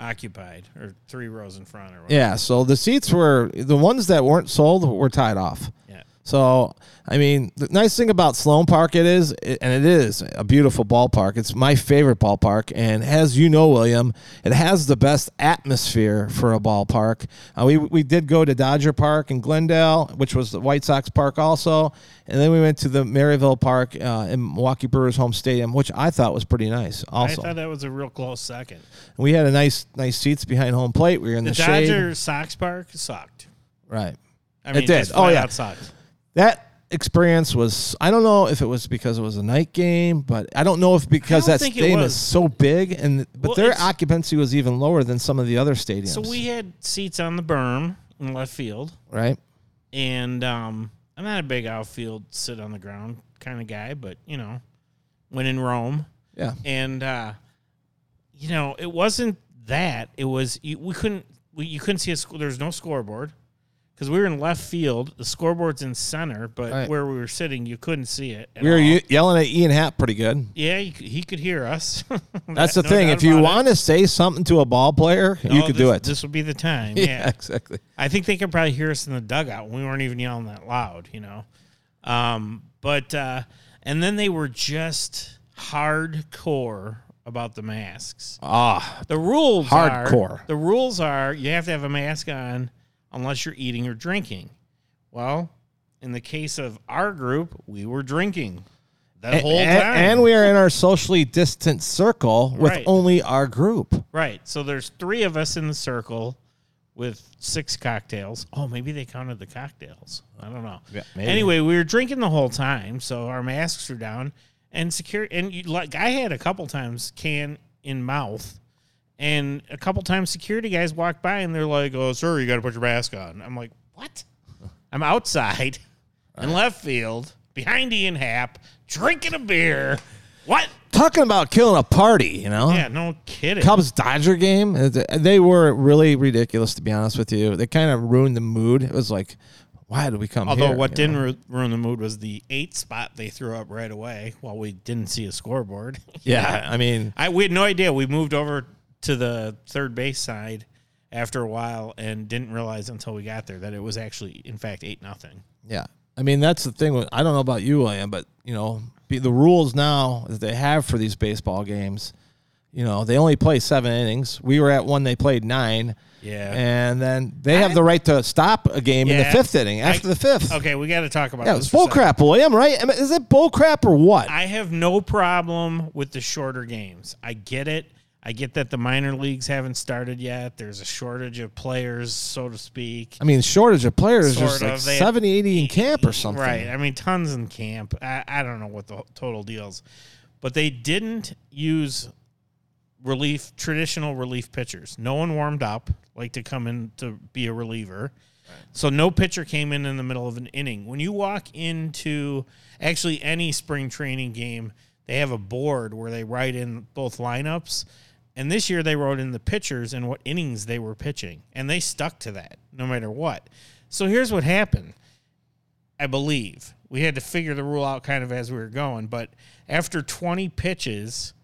[SPEAKER 4] occupied, or three rows in front, or whatever.
[SPEAKER 3] Yeah, so the seats were the ones that weren't sold were tied off.
[SPEAKER 4] Yeah.
[SPEAKER 3] So, I mean, the nice thing about Sloan Park it is, and it is a beautiful ballpark. It's my favorite ballpark, and as you know, William, it has the best atmosphere for a ballpark. Uh, we we did go to Dodger Park in Glendale, which was the White Sox Park also, and then we went to the Maryvale Park uh, in Milwaukee Brewers home stadium, which I thought was pretty nice. Also,
[SPEAKER 4] I thought that was a real close second.
[SPEAKER 3] we had a nice nice seats behind home plate. We were in
[SPEAKER 4] The,
[SPEAKER 3] the, shade,
[SPEAKER 4] Dodger Sox Park sucked.
[SPEAKER 3] right.
[SPEAKER 4] I mean,
[SPEAKER 3] It
[SPEAKER 4] did.
[SPEAKER 3] Oh, yeah.
[SPEAKER 4] out sucked.
[SPEAKER 3] That experience was I don't know if it was because it was a night game, but I don't know if because that stadium is so big and but
[SPEAKER 4] Well,
[SPEAKER 3] their occupancy was even lower than some of the other stadiums.
[SPEAKER 4] So we had seats on the berm in left field,
[SPEAKER 3] right?
[SPEAKER 4] and um, I'm not a big outfield sit on the ground kind of guy, but you know, when in Rome,
[SPEAKER 3] Yeah.
[SPEAKER 4] and uh, you know, it wasn't that. It was you, we couldn't we, you couldn't see a sc- there's no scoreboard because we were in left field. The scoreboard's in center, but
[SPEAKER 3] Right.
[SPEAKER 4] where we were sitting, you couldn't see it.
[SPEAKER 3] We were
[SPEAKER 4] all.
[SPEAKER 3] yelling at Ian Happ pretty good.
[SPEAKER 4] Yeah, he, could- he could hear us. <laughs>
[SPEAKER 3] That's the thing. If you want to say something to a ball player, you could do it.
[SPEAKER 4] This would be the time. <laughs>
[SPEAKER 3] yeah,
[SPEAKER 4] yeah.
[SPEAKER 3] exactly.
[SPEAKER 4] I think they could probably hear us in the dugout. We weren't even yelling that loud, you know. Um, but uh, and then they were just hardcore about the masks.
[SPEAKER 3] Ah,
[SPEAKER 4] The rules
[SPEAKER 3] Hardcore.
[SPEAKER 4] Are, the rules are you have to have a mask on unless you're eating or drinking. Well, in the case of our group, we were drinking that
[SPEAKER 3] and,
[SPEAKER 4] whole time.
[SPEAKER 3] and we are in our socially distant circle with
[SPEAKER 4] Right.
[SPEAKER 3] only our group.
[SPEAKER 4] Right. So there's three of us in the circle with six cocktails. Oh, maybe they counted the cocktails. I don't know.
[SPEAKER 3] Yeah,
[SPEAKER 4] anyway, we were drinking the whole time, so our masks are down, and secure and you, like I had a couple times can in mouth, and a couple times security guys walk by and they're like, "Oh, sir, you got to put your mask on." I'm like, "What?" <laughs> I'm outside in left field behind Ian Happ drinking a beer. What?
[SPEAKER 3] Talking about killing a party, you know?
[SPEAKER 4] Yeah, no kidding.
[SPEAKER 3] Cubs Dodger game, they were really ridiculous to be honest with you. They kind of ruined the mood. It was like, why did we come
[SPEAKER 4] Although
[SPEAKER 3] here?
[SPEAKER 4] what didn't
[SPEAKER 3] know?
[SPEAKER 4] ruin the mood was the eight spot they threw up right away while we didn't see a scoreboard.
[SPEAKER 3] Yeah, I mean, <laughs>
[SPEAKER 4] I we had no idea. We moved over to the third base side after a while and didn't realize until we got there that it was actually in fact eight nothing.
[SPEAKER 3] yeah. I mean, that's the thing. I don't know about you, William, but you know, the rules now that they have for these baseball games, you know, they only play seven innings. We were at one; they played nine.
[SPEAKER 4] Yeah.
[SPEAKER 3] and then they have the right to stop a game in the fifth inning after
[SPEAKER 4] I-
[SPEAKER 3] the fifth.
[SPEAKER 4] Okay, we got to talk about
[SPEAKER 3] Yeah, it's bull crap, William. Right? I mean, is it bull crap or what?
[SPEAKER 4] I have no problem with the shorter games. I get it. I get that the minor leagues haven't started yet. There's a shortage of players, so to speak.
[SPEAKER 3] I mean, shortage of players.
[SPEAKER 4] Sort
[SPEAKER 3] There's like
[SPEAKER 4] of. They-
[SPEAKER 3] 70, 80 in camp or something.
[SPEAKER 4] Right. I mean, tons in camp. I, I don't know what the total deals, but they didn't use relief traditional relief pitchers. No one warmed up like to come in to be a reliever. So no pitcher came in in the middle of an inning. When you walk into actually any spring training game, they have a board where they write in both lineups. And this year they wrote in the pitchers and what innings they were pitching, and they stuck to that no matter what. So here's what happened. I believe we had to figure the rule out kind of as we were going, but after 20 pitches,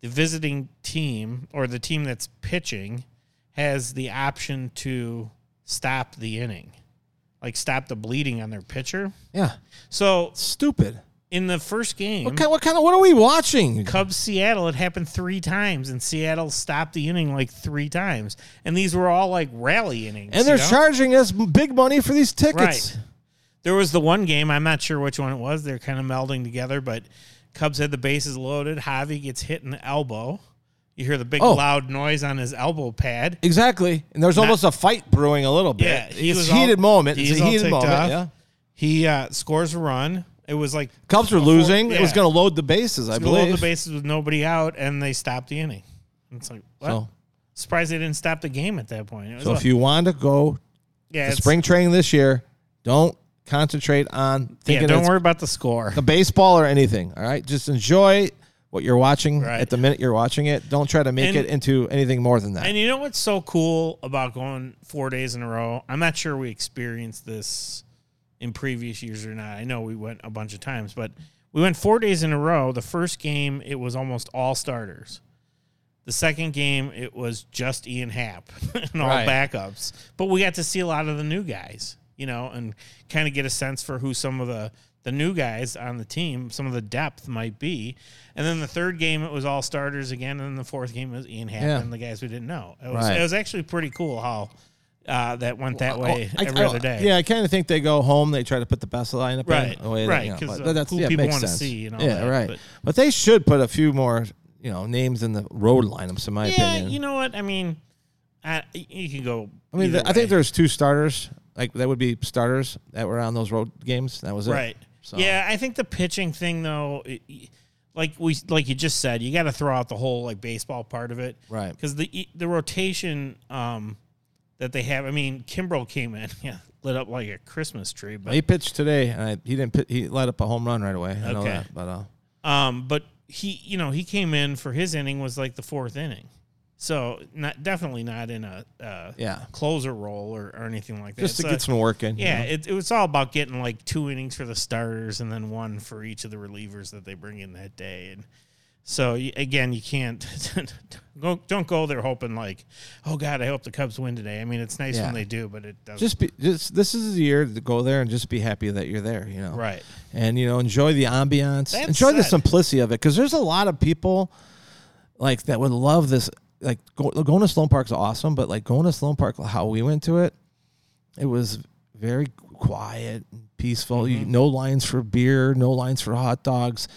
[SPEAKER 4] the visiting team or the team that's pitching has the option to stop the inning, like stop the bleeding on their pitcher.
[SPEAKER 3] Yeah.
[SPEAKER 4] So
[SPEAKER 3] Stupid.
[SPEAKER 4] In the first game,
[SPEAKER 3] What kind, what kind of what are we watching?
[SPEAKER 4] Cubs Seattle, it happened three times, and Seattle stopped the inning like three times, and these were all like rally innings.
[SPEAKER 3] And they're
[SPEAKER 4] you know?
[SPEAKER 3] charging us big money for these tickets.
[SPEAKER 4] Right. There was the one game, I'm not sure which one it was. They're kind of melding together, but Cubs had the bases loaded. Javi gets hit in the elbow. You hear the big
[SPEAKER 3] Oh.
[SPEAKER 4] loud noise on his elbow pad.
[SPEAKER 3] Exactly. And there's almost a fight brewing a little bit.
[SPEAKER 4] Yeah, he
[SPEAKER 3] it's
[SPEAKER 4] was
[SPEAKER 3] a heated
[SPEAKER 4] all-
[SPEAKER 3] moment. It's a heated moment.
[SPEAKER 4] off.
[SPEAKER 3] Yeah.
[SPEAKER 4] He uh, scores a run. It was like
[SPEAKER 3] Cubs were
[SPEAKER 4] before-
[SPEAKER 3] losing. It was
[SPEAKER 4] yeah.
[SPEAKER 3] going to load the bases, I
[SPEAKER 4] Gonna load
[SPEAKER 3] believe.
[SPEAKER 4] the bases with nobody out, and they stopped the inning. It's like, what?
[SPEAKER 3] So,
[SPEAKER 4] Surprised they didn't stop the game at that point. It was
[SPEAKER 3] so if you want to go
[SPEAKER 4] yeah,
[SPEAKER 3] to
[SPEAKER 4] it's-
[SPEAKER 3] spring training this year, don't concentrate on
[SPEAKER 4] yeah,
[SPEAKER 3] thinking
[SPEAKER 4] don't
[SPEAKER 3] it's
[SPEAKER 4] worry about the score.
[SPEAKER 3] the baseball or anything. All right, just enjoy what you're watching
[SPEAKER 4] Right.
[SPEAKER 3] at the minute you're watching it. Don't try to make
[SPEAKER 4] And-
[SPEAKER 3] it into anything more than that.
[SPEAKER 4] And you know what's so cool about going four days in a row? I'm not sure we experienced this in previous years or not. I know we went a bunch of times, but we went four days in a row. The first game, it was almost all starters. The second game, it was just Ian Happ <laughs> and all
[SPEAKER 3] Right.
[SPEAKER 4] backups. But we got to see a lot of the new guys, you know, and kind of get a sense for who some of the the new guys on the team, some of the depth might be. And then the third game, it was all starters again, and then the fourth game was Ian Happ
[SPEAKER 3] Yeah.
[SPEAKER 4] and the guys we didn't know. It was
[SPEAKER 3] Right.
[SPEAKER 4] it was actually pretty cool how uh, that went that way
[SPEAKER 3] Oh, I-
[SPEAKER 4] every
[SPEAKER 3] I-
[SPEAKER 4] other day.
[SPEAKER 3] Yeah, I kind of think they go home. They try to put the best lineup
[SPEAKER 4] Right,
[SPEAKER 3] in. way
[SPEAKER 4] right,
[SPEAKER 3] you know,
[SPEAKER 4] 'cause
[SPEAKER 3] but
[SPEAKER 4] of
[SPEAKER 3] that's,
[SPEAKER 4] who
[SPEAKER 3] yeah,
[SPEAKER 4] people wanna
[SPEAKER 3] sense.
[SPEAKER 4] see
[SPEAKER 3] yeah,
[SPEAKER 4] that,
[SPEAKER 3] right.
[SPEAKER 4] but-
[SPEAKER 3] But, they should put a few more, you know, names in the road lineups. In my
[SPEAKER 4] yeah,
[SPEAKER 3] opinion,
[SPEAKER 4] you know what I mean. I, you can go.
[SPEAKER 3] I mean,
[SPEAKER 4] either
[SPEAKER 3] I think there's two starters. Like that would be starters that were on those road games. That was it.
[SPEAKER 4] right.
[SPEAKER 3] So-
[SPEAKER 4] Yeah, I think the pitching thing though, it, like we like you just said, you got to throw out the whole like baseball part of it,
[SPEAKER 3] Right.
[SPEAKER 4] Because the the rotation um, that they have. I mean, Kimbrel came in, <laughs> yeah, lit up like a Christmas tree, but
[SPEAKER 3] He pitched today, and I, he didn't. He let up a home run right away. I know that, but uh,
[SPEAKER 4] Um, but he, you know, he came in for his inning was like the fourth inning, so not definitely not in a uh,
[SPEAKER 3] yeah,
[SPEAKER 4] closer role or, or anything like that.
[SPEAKER 3] just to
[SPEAKER 4] So,
[SPEAKER 3] get some work in. you
[SPEAKER 4] yeah,
[SPEAKER 3] know?
[SPEAKER 4] it, it was all about getting like two innings for the starters and then one for each of the relievers that they bring in that day. And so again, you can't <laughs> go, don't go there hoping like, oh God, I hope the Cubs win today. I mean, it's nice
[SPEAKER 3] Yeah.
[SPEAKER 4] when they do, but it doesn't.
[SPEAKER 3] just be just this is the year to go there and just be happy that you're there. You know,
[SPEAKER 4] right.
[SPEAKER 3] and you know enjoy the ambiance
[SPEAKER 4] That's
[SPEAKER 3] enjoy the simplicity of it because there's a lot of people like that would love this like go, going to sloan park's awesome but like going to sloan park how we went to it it was very quiet and peaceful
[SPEAKER 4] Mm-hmm.
[SPEAKER 3] no lines for beer no lines for hot dogs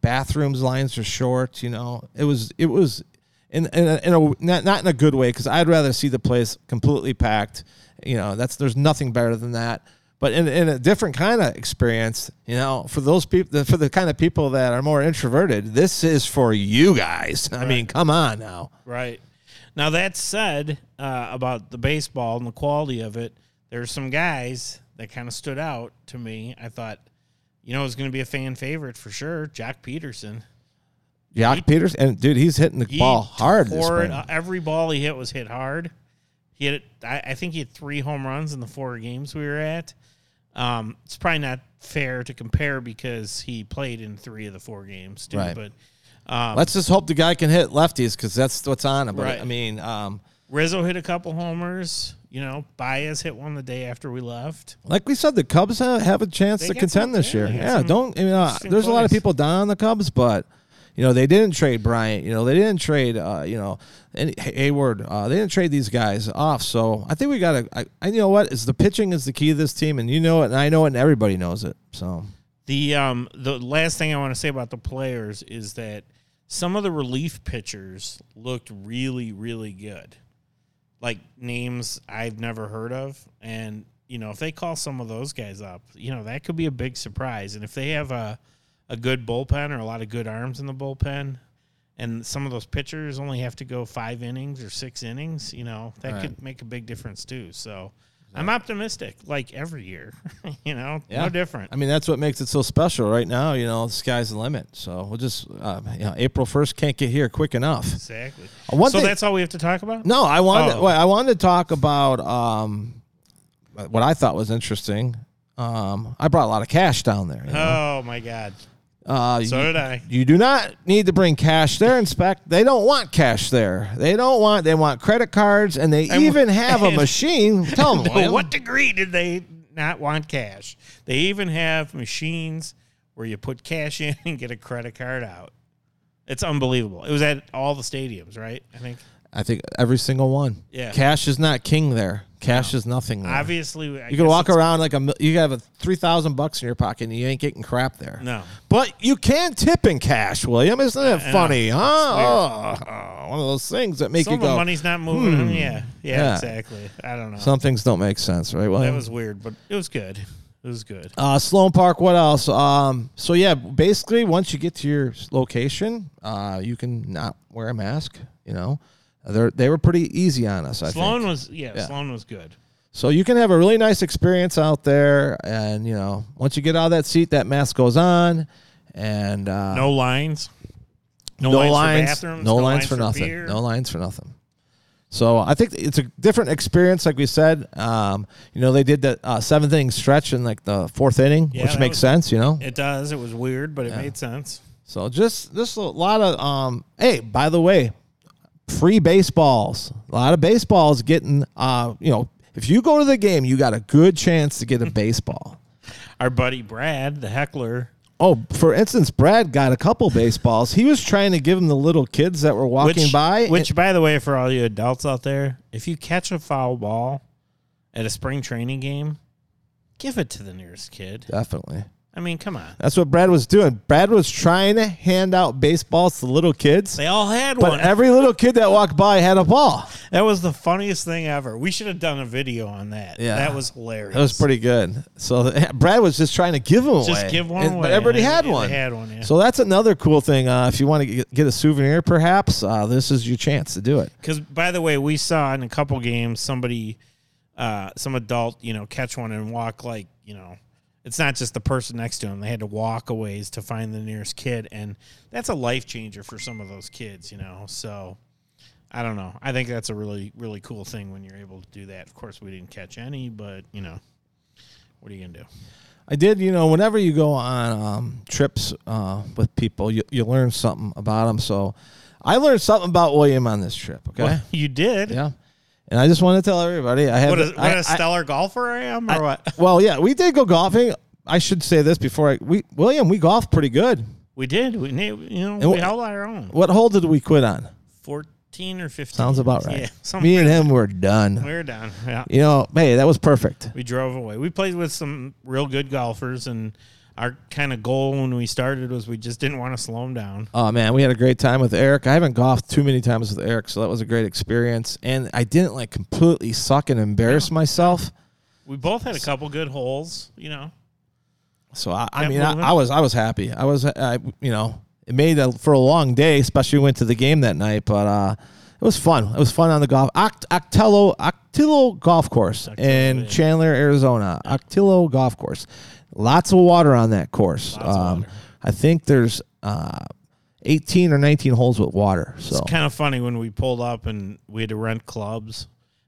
[SPEAKER 3] bathrooms lines are short you know it was it was in in a, in a not, not in a good way because i'd rather see the place completely packed you know that's there's nothing better than that but in, in a different kind of experience, you know, for those people, for the kind of people that are more introverted, this is for you guys. I mean, come on now.
[SPEAKER 4] Right. Now that said, uh, about the baseball and the quality of it, there's some guys that kind of stood out to me. I thought, you know, was going to be a fan favorite for sure. Jack Peterson.
[SPEAKER 3] Joc Pederson, and dude, he's hitting the
[SPEAKER 4] He
[SPEAKER 3] ball hard
[SPEAKER 4] it- every ball he hit was hit hard. He it. I, I think he had three home runs in the four games we were at. Um, it's probably not fair to compare because he played in three of the four games too.
[SPEAKER 3] Right.
[SPEAKER 4] But um,
[SPEAKER 3] Let's just hope the guy can hit lefties because that's what's on him. But
[SPEAKER 4] Right.
[SPEAKER 3] I mean, um,
[SPEAKER 4] Rizzo hit a couple homers. You know, Baez hit one the day after we left.
[SPEAKER 3] like we said, the Cubs have, have a chance
[SPEAKER 4] They
[SPEAKER 3] to contend this year. Yeah, don't. You know,
[SPEAKER 4] interesting
[SPEAKER 3] there's a lot of people down on the Cubs, but you know they didn't trade Bryant. You know they didn't trade. Uh, you know, any, Hayward. Uh, they didn't trade these guys off. So I think we got to. I, I you know what is the pitching is the key to this team, and you know it, and I know it, and everybody knows it. So
[SPEAKER 4] The um the last thing I want to say about the players is that some of the relief pitchers looked really really good. Like names I've never heard of and you know if they call some of those guys up, you know that could be a big surprise and if they have a a good bullpen or a lot of good arms in the bullpen and some of those pitchers only have to go 5 innings or 6 innings, you know, that
[SPEAKER 3] Right.
[SPEAKER 4] could make a big difference too. So I'm optimistic, like every year. <laughs> you know,
[SPEAKER 3] Yeah.
[SPEAKER 4] no different.
[SPEAKER 3] I mean that's what makes it so special right now. You know, the sky's the limit. So we'll just uh, you know April first can't get here quick enough.
[SPEAKER 4] Exactly.
[SPEAKER 3] Uh, one
[SPEAKER 4] so
[SPEAKER 3] thing-
[SPEAKER 4] that's all we have to talk about.
[SPEAKER 3] No, I wanted.
[SPEAKER 4] Oh.
[SPEAKER 3] well, I wanted to talk about um, what I thought was interesting. Um, I brought a lot of cash down there. you know?
[SPEAKER 4] Oh my God.
[SPEAKER 3] Uh,
[SPEAKER 4] So
[SPEAKER 3] you,
[SPEAKER 4] did I.
[SPEAKER 3] you do not need to bring cash there. In fact, they don't want cash there. They don't want. They want credit cards, and they
[SPEAKER 4] And-
[SPEAKER 3] even <laughs> have a machine. Tell <laughs> them
[SPEAKER 4] To what degree did they not want cash? They even have machines where you put cash in and get a credit card out. It's unbelievable. It was at all the stadiums, right? I think.
[SPEAKER 3] I think every single one.
[SPEAKER 4] Yeah.
[SPEAKER 3] Cash is not king there. Cash is nothing. There.
[SPEAKER 4] Obviously, I
[SPEAKER 3] you can walk
[SPEAKER 4] it's-
[SPEAKER 3] around like a. mil- You have a three thousand bucks in your pocket, and you ain't getting crap there.
[SPEAKER 4] No.
[SPEAKER 3] But you can tip in cash, William. Isn't it
[SPEAKER 4] Yeah.
[SPEAKER 3] funny, huh? Oh, one of those things that make
[SPEAKER 4] Some
[SPEAKER 3] you
[SPEAKER 4] of the
[SPEAKER 3] go.
[SPEAKER 4] money's not moving.
[SPEAKER 3] hmm.
[SPEAKER 4] Yeah, yeah,
[SPEAKER 3] Yeah.
[SPEAKER 4] exactly. I don't know.
[SPEAKER 3] Some things don't make sense, right? William?
[SPEAKER 4] that was weird, but it was good. It was good.
[SPEAKER 3] uh, Sloan Park. What else? Um, so yeah, basically, once you get to your location, uh, you can not wear a mask. You know, they they were pretty easy on us. I
[SPEAKER 4] Sloan
[SPEAKER 3] think.
[SPEAKER 4] was yeah,
[SPEAKER 3] Yeah.
[SPEAKER 4] Sloan was good.
[SPEAKER 3] So you can have a really nice experience out there, and you know, once you get out of that seat, that mask goes on, and uh,
[SPEAKER 4] No lines. No,
[SPEAKER 3] no
[SPEAKER 4] lines,
[SPEAKER 3] lines,
[SPEAKER 4] for bathrooms.
[SPEAKER 3] no, lines, for, nothing,
[SPEAKER 4] beer.
[SPEAKER 3] no lines for nothing. So I think it's a different experience, like we said. Um, you know, they did that uh, seventh inning stretch in like the fourth inning,
[SPEAKER 4] Yeah,
[SPEAKER 3] which makes
[SPEAKER 4] was-
[SPEAKER 3] sense. You know,
[SPEAKER 4] It does. It was weird, but it made sense.
[SPEAKER 3] so just just a lot of um. Hey, by the way, free baseballs. A lot of baseballs getting. Uh, you know, if you go to the game, you got a good chance to get a baseball. <laughs>
[SPEAKER 4] Our buddy Brad, the heckler,
[SPEAKER 3] Oh, for instance, Brad got a couple baseballs. He was trying to give them the little kids that were walking
[SPEAKER 4] which,
[SPEAKER 3] by.
[SPEAKER 4] Which, by the way, for all you adults out there, if you catch a foul ball at a spring training game, give it to the nearest kid.
[SPEAKER 3] definitely.
[SPEAKER 4] I mean, come on.
[SPEAKER 3] That's what Brad was doing. Brad was trying to hand out baseballs to little kids,
[SPEAKER 4] They all had
[SPEAKER 3] but
[SPEAKER 4] one.
[SPEAKER 3] But every little kid that walked by had a ball.
[SPEAKER 4] that was the funniest thing ever. We should have done a video on that.
[SPEAKER 3] Yeah.
[SPEAKER 4] that was hilarious.
[SPEAKER 3] That was pretty good. So <laughs> Brad was just trying to give them away.
[SPEAKER 4] Just give one
[SPEAKER 3] And-
[SPEAKER 4] away.
[SPEAKER 3] But everybody had one.
[SPEAKER 4] They had one. Yeah.
[SPEAKER 3] So that's another cool thing. Uh, if you want to get, get a souvenir, perhaps uh, this is your chance to do it.
[SPEAKER 4] Because by the way, we saw in a couple games somebody, uh, some adult, you know, catch one and walk like you know, it's not just the person next to him. They had to walk a ways to find the nearest kid, and that's a life changer for some of those kids, you know. So I don't know. I think that's a really really cool thing when you're able to do that. Of course, we didn't catch any, but you know, what are you gonna do?
[SPEAKER 3] I did, you know, whenever you go on um, trips uh, with people, you, you learn something about them. So I learned something about William on this trip. Okay.
[SPEAKER 4] Well, you did.
[SPEAKER 3] Yeah. And I just want to tell everybody I have.
[SPEAKER 4] What a, what
[SPEAKER 3] I-
[SPEAKER 4] a
[SPEAKER 3] I-
[SPEAKER 4] stellar golfer I am, or what? <laughs>
[SPEAKER 3] well, yeah, we did go golfing. I should say this before I. We William, we golfed pretty good.
[SPEAKER 4] We did. We you know
[SPEAKER 3] And
[SPEAKER 4] we
[SPEAKER 3] wh-
[SPEAKER 4] held our own.
[SPEAKER 3] What hole did we quit on?
[SPEAKER 4] Fourteen or fifteen.
[SPEAKER 3] Sounds about right.
[SPEAKER 4] Yeah,
[SPEAKER 3] Me and him were done.
[SPEAKER 4] We're done. Yeah.
[SPEAKER 3] You know, hey, that was perfect.
[SPEAKER 4] We drove away. We played with some real good golfers, and our kind of goal when we started was we just didn't want to slow him down.
[SPEAKER 3] Oh man, we had a great time with Eric. I haven't golfed too many times with Eric, so that was a great experience. And I didn't like completely suck and embarrass myself.
[SPEAKER 4] We both had a couple good holes, you know.
[SPEAKER 3] So I, I mean, I. I was I was happy. I was I, you know it made a, for a long day, especially we went to the game that night. But uh, it was fun. It was fun on the golf Oct- Octello Ocotillo Golf Course in
[SPEAKER 4] yeah.
[SPEAKER 3] Chandler, Arizona. Ocotillo Golf Course. Lots of water on that course. Um. I think there's uh, 18 or 19 holes with water. So
[SPEAKER 4] It's kind of funny when we pulled up and we had to rent clubs,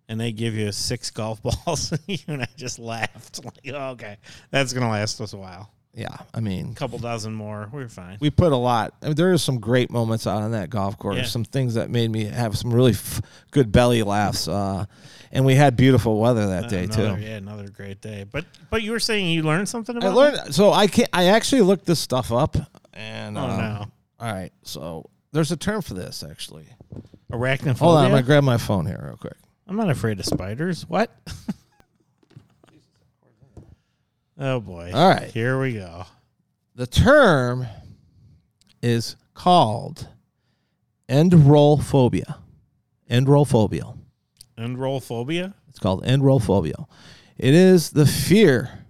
[SPEAKER 4] and they give you six golf <laughs> balls, you and I just laughed <laughs> like, oh, "Okay, that's gonna last us a while.
[SPEAKER 3] Yeah, I mean,
[SPEAKER 4] A couple dozen more, we are fine."
[SPEAKER 3] we put a lot. I mean, there are some great moments out on that golf course.
[SPEAKER 4] Yeah.
[SPEAKER 3] Some things that made me have some really f- good belly laughs. Uh, and we had beautiful weather that day
[SPEAKER 4] another,
[SPEAKER 3] too.
[SPEAKER 4] Yeah, another great day. But but you were saying you learned something
[SPEAKER 3] I
[SPEAKER 4] about
[SPEAKER 3] learned. So I can I actually looked this stuff up, and
[SPEAKER 4] Oh
[SPEAKER 3] uh,
[SPEAKER 4] no,
[SPEAKER 3] all right. So there's a term for this actually.
[SPEAKER 4] arachnophobia.
[SPEAKER 3] Hold on, I'm gonna grab my phone here real quick.
[SPEAKER 4] I'm not afraid of spiders. What? <laughs> oh boy.
[SPEAKER 3] All right.
[SPEAKER 4] Here we go.
[SPEAKER 3] The term is called end roll phobia. End roll phobia.
[SPEAKER 4] And roll phobia.
[SPEAKER 3] It's called end roll phobia. It is the fear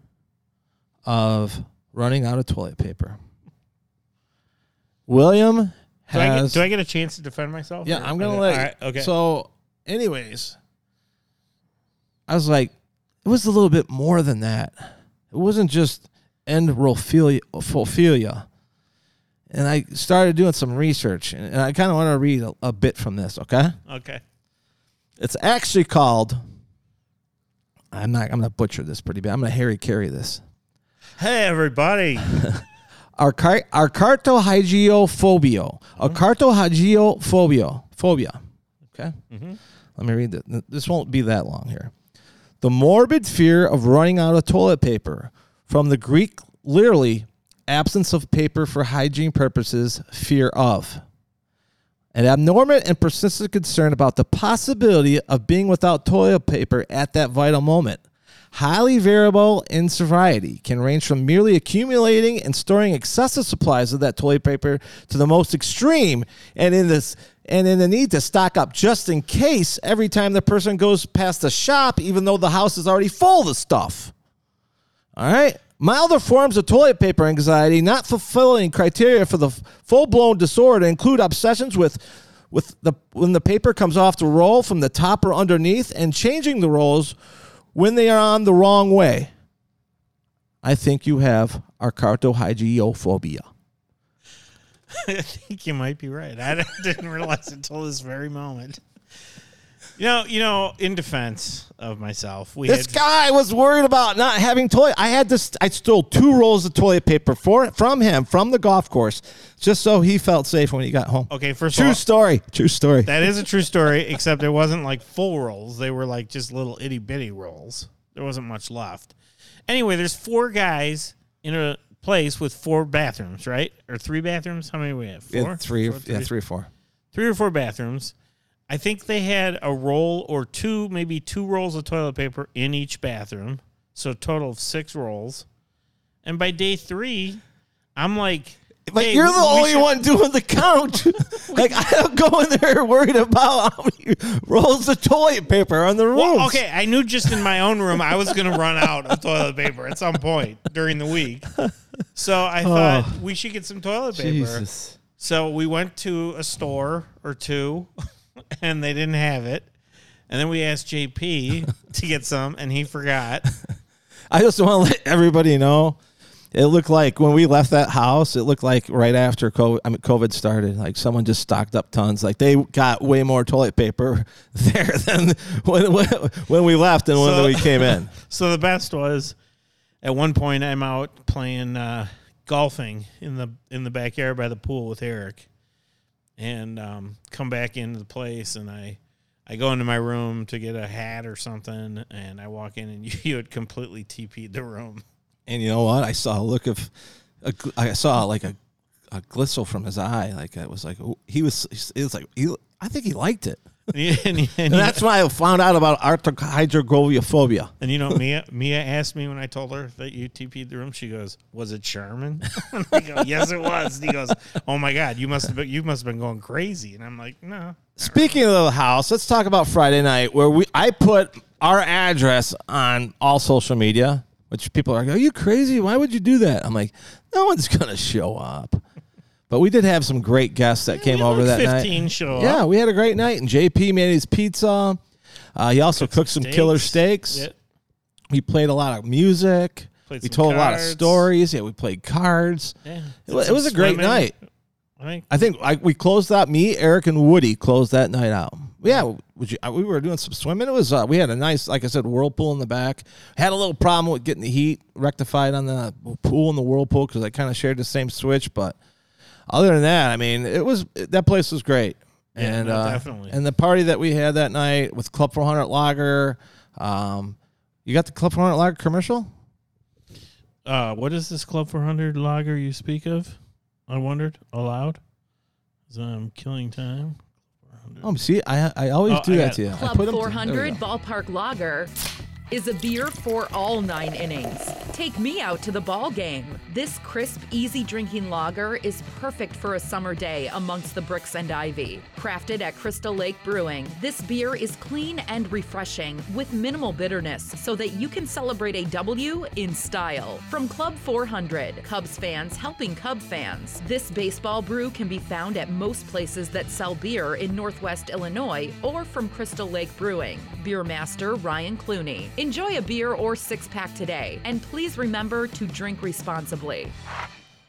[SPEAKER 3] of running out of toilet paper. William
[SPEAKER 4] Do I, get,
[SPEAKER 3] has.
[SPEAKER 4] do I get a chance to defend myself?
[SPEAKER 3] yeah,
[SPEAKER 4] or-
[SPEAKER 3] I'm gonna
[SPEAKER 4] okay.
[SPEAKER 3] let.
[SPEAKER 4] All right. Okay.
[SPEAKER 3] So, anyways, I was like, it was a little bit more than that. It wasn't just endrophilia. And I started doing some research, and I kind of want to read a, a bit from this. Okay,
[SPEAKER 4] okay.
[SPEAKER 3] it's actually called. I'm not. I'm gonna butcher this pretty bad. I'm gonna Harry Caray this.
[SPEAKER 4] Hey everybody. <laughs>
[SPEAKER 3] Arcar- Arcartohygiophobia. Mm-hmm. Arcartohygiophobia. Phobia. Mm-hmm. Okay. Let me read this. This won't be that long here. The morbid fear of running out of toilet paper. From the Greek, literally, absence of paper for hygiene purposes, fear of. An abnormal and persistent concern about the possibility of being without toilet paper at that vital moment. Highly variable in severity, can range from merely accumulating and storing excessive supplies of that toilet paper to the most extreme, and in this and in the need to stock up just in case every time the person goes past the shop, even though the house is already full of stuff. All right. Milder forms of toilet paper anxiety, not fulfilling criteria for the full blown disorder, include obsessions with with the when the paper comes off the roll from the top or underneath, and changing the rolls when they are on the wrong way. I think you have arcartohygiophobia. <laughs>
[SPEAKER 4] I think you might be right. I <laughs> didn't realize until this very moment. You know, you know, in defense of myself, we
[SPEAKER 3] This
[SPEAKER 4] had
[SPEAKER 3] guy was worried about not having toilet. I had this. I stole two rolls of toilet paper for from him from the golf course, just so he felt safe when he got home.
[SPEAKER 4] Okay, first of
[SPEAKER 3] True
[SPEAKER 4] all,
[SPEAKER 3] story. True story.
[SPEAKER 4] that is a true story, except it wasn't like full rolls. They were like just little itty bitty rolls. There wasn't much left. Anyway, there's four guys in a place with four bathrooms, right? Or three bathrooms? How many we have? Four?
[SPEAKER 3] Yeah, three, yeah, three or four.
[SPEAKER 4] three or four bathrooms. I think they had a roll or two, maybe two rolls of toilet paper in each bathroom. So a total of six rolls. And by day three, I'm like,
[SPEAKER 3] But
[SPEAKER 4] hey,
[SPEAKER 3] you're the only
[SPEAKER 4] should-
[SPEAKER 3] one doing the count. <laughs> like I don't go in there worried about how many rolls of toilet paper on the rooms.
[SPEAKER 4] Well, okay, I knew just in my own room I was going to run out of toilet paper at some point during the week. So I oh. thought we should get some toilet paper.
[SPEAKER 3] Jesus.
[SPEAKER 4] So we went to a store or two, <laughs> and they didn't have it. And then we asked JP <laughs> to get some, and he forgot.
[SPEAKER 3] I just want to let everybody know. It looked like when we left that house, it looked like right after COVID, I mean, COVID started, like someone just stocked up tons. Like they got way more toilet paper <laughs> there than when, when, when we left and when
[SPEAKER 4] So-
[SPEAKER 3] we came in.
[SPEAKER 4] So the best was, at one point, I'm out playing uh, golfing in the in the backyard by the pool with Eric, and um, come back into the place, and I I go into my room to get a hat or something, and I walk in, and you, <laughs> you had completely TP'd the room.
[SPEAKER 3] And you know what? I saw a look of, a, I saw like a, a glistle from his eye. Like it was like oh, he was. It was like he. I think he liked it.
[SPEAKER 4] And, and, and you-
[SPEAKER 3] that's why I found out about arthrogrypophobia.
[SPEAKER 4] And you know, Mia Mia asked me when I told her that you TP'd the room. She goes, "Was it Sherman?" <laughs> and I go, "Yes, it was." And he goes, "Oh my God, you must have been you must have been going crazy." And I'm like, "No."
[SPEAKER 3] Speaking of the house, let's talk about Friday night where we I put our address on all social media, which people are like, "Are you crazy? Why would you do that?" I'm like, "No one's gonna show up." But we did have some great guests that came over that
[SPEAKER 4] 15
[SPEAKER 3] night.
[SPEAKER 4] show up.
[SPEAKER 3] Yeah, we had a great night, and JP made his pizza. Uh, he also cooked some killer steaks.
[SPEAKER 4] Yeah.
[SPEAKER 3] We played a lot of music.
[SPEAKER 4] Played
[SPEAKER 3] we told a lot of stories. Yeah, we played cards.
[SPEAKER 4] Yeah.
[SPEAKER 3] It was, it was a great night.
[SPEAKER 4] I think
[SPEAKER 3] I think I, we closed out. Me, Eric, and Woody closed that night out. Yeah, would you, uh, we were doing some swimming. It was uh, we had a nice, like I said, whirlpool in the back. Had a little problem with getting the heat rectified on the pool and the whirlpool because I kind of shared the same switch. But other than that, I mean, it was that place was great.
[SPEAKER 4] Yeah,
[SPEAKER 3] and
[SPEAKER 4] no,
[SPEAKER 3] uh,
[SPEAKER 4] definitely.
[SPEAKER 3] and the party that we had that night with Club 400 Lager. Um, you got the Club 400 Lager commercial?
[SPEAKER 4] Uh, what is this Club 400 lager you speak of? I wondered aloud. As I'm killing time. 400.
[SPEAKER 3] Oh, see, I I always
[SPEAKER 4] Oh,
[SPEAKER 3] do
[SPEAKER 4] I
[SPEAKER 3] that to you.
[SPEAKER 7] Club
[SPEAKER 3] put 'em to-
[SPEAKER 7] 400. Ballpark Lager is a beer for all nine innings. Take me out to the ball game. This crisp, easy drinking lager is perfect for a summer day amongst the bricks and ivy. Crafted at Crystal Lake Brewing, this beer is clean and refreshing with minimal bitterness so that you can celebrate a W in style. From Club 400, Cubs fans helping Cub fans. This baseball brew can be found at most places that sell beer in Northwest Illinois or from Crystal Lake Brewing. Beer master Ryan Clooney. Enjoy a beer or six pack today, and please remember to drink responsibly.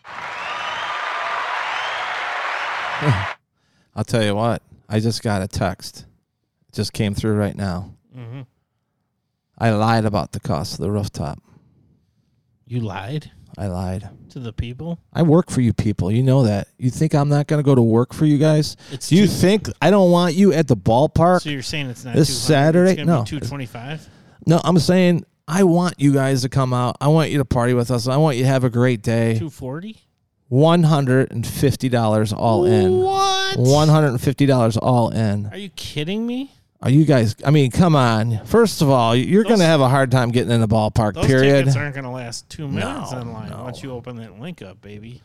[SPEAKER 7] <laughs>
[SPEAKER 3] I'll tell you what. I just got a text. It just came through right now.
[SPEAKER 4] Mm-hmm.
[SPEAKER 3] I lied about the cost of the rooftop.
[SPEAKER 4] You lied
[SPEAKER 3] I lied.
[SPEAKER 4] to the people?
[SPEAKER 3] I work for you people. You know that. You think I'm not going to go to work for you guys?
[SPEAKER 4] It's
[SPEAKER 3] Do you
[SPEAKER 4] too-
[SPEAKER 3] think I don't want you at the ballpark?
[SPEAKER 4] So you're saying it's not
[SPEAKER 3] This
[SPEAKER 4] 200,
[SPEAKER 3] Saturday?
[SPEAKER 4] It's gonna
[SPEAKER 3] No.
[SPEAKER 4] be 225.
[SPEAKER 3] No, I'm saying I want you guys to come out. I want you to party with us. I want you to have a great day.
[SPEAKER 4] 240.
[SPEAKER 3] One hundred and fifty dollars all in.
[SPEAKER 4] What?
[SPEAKER 3] One hundred and fifty dollars all in.
[SPEAKER 4] Are you kidding me?
[SPEAKER 3] Are you guys? I mean, come on. First of all, you're going to have a hard time getting in the ballpark.
[SPEAKER 4] Those
[SPEAKER 3] period.
[SPEAKER 4] tickets aren't going to last two minutes
[SPEAKER 3] No,
[SPEAKER 4] online
[SPEAKER 3] no.
[SPEAKER 4] once you open that link up, baby.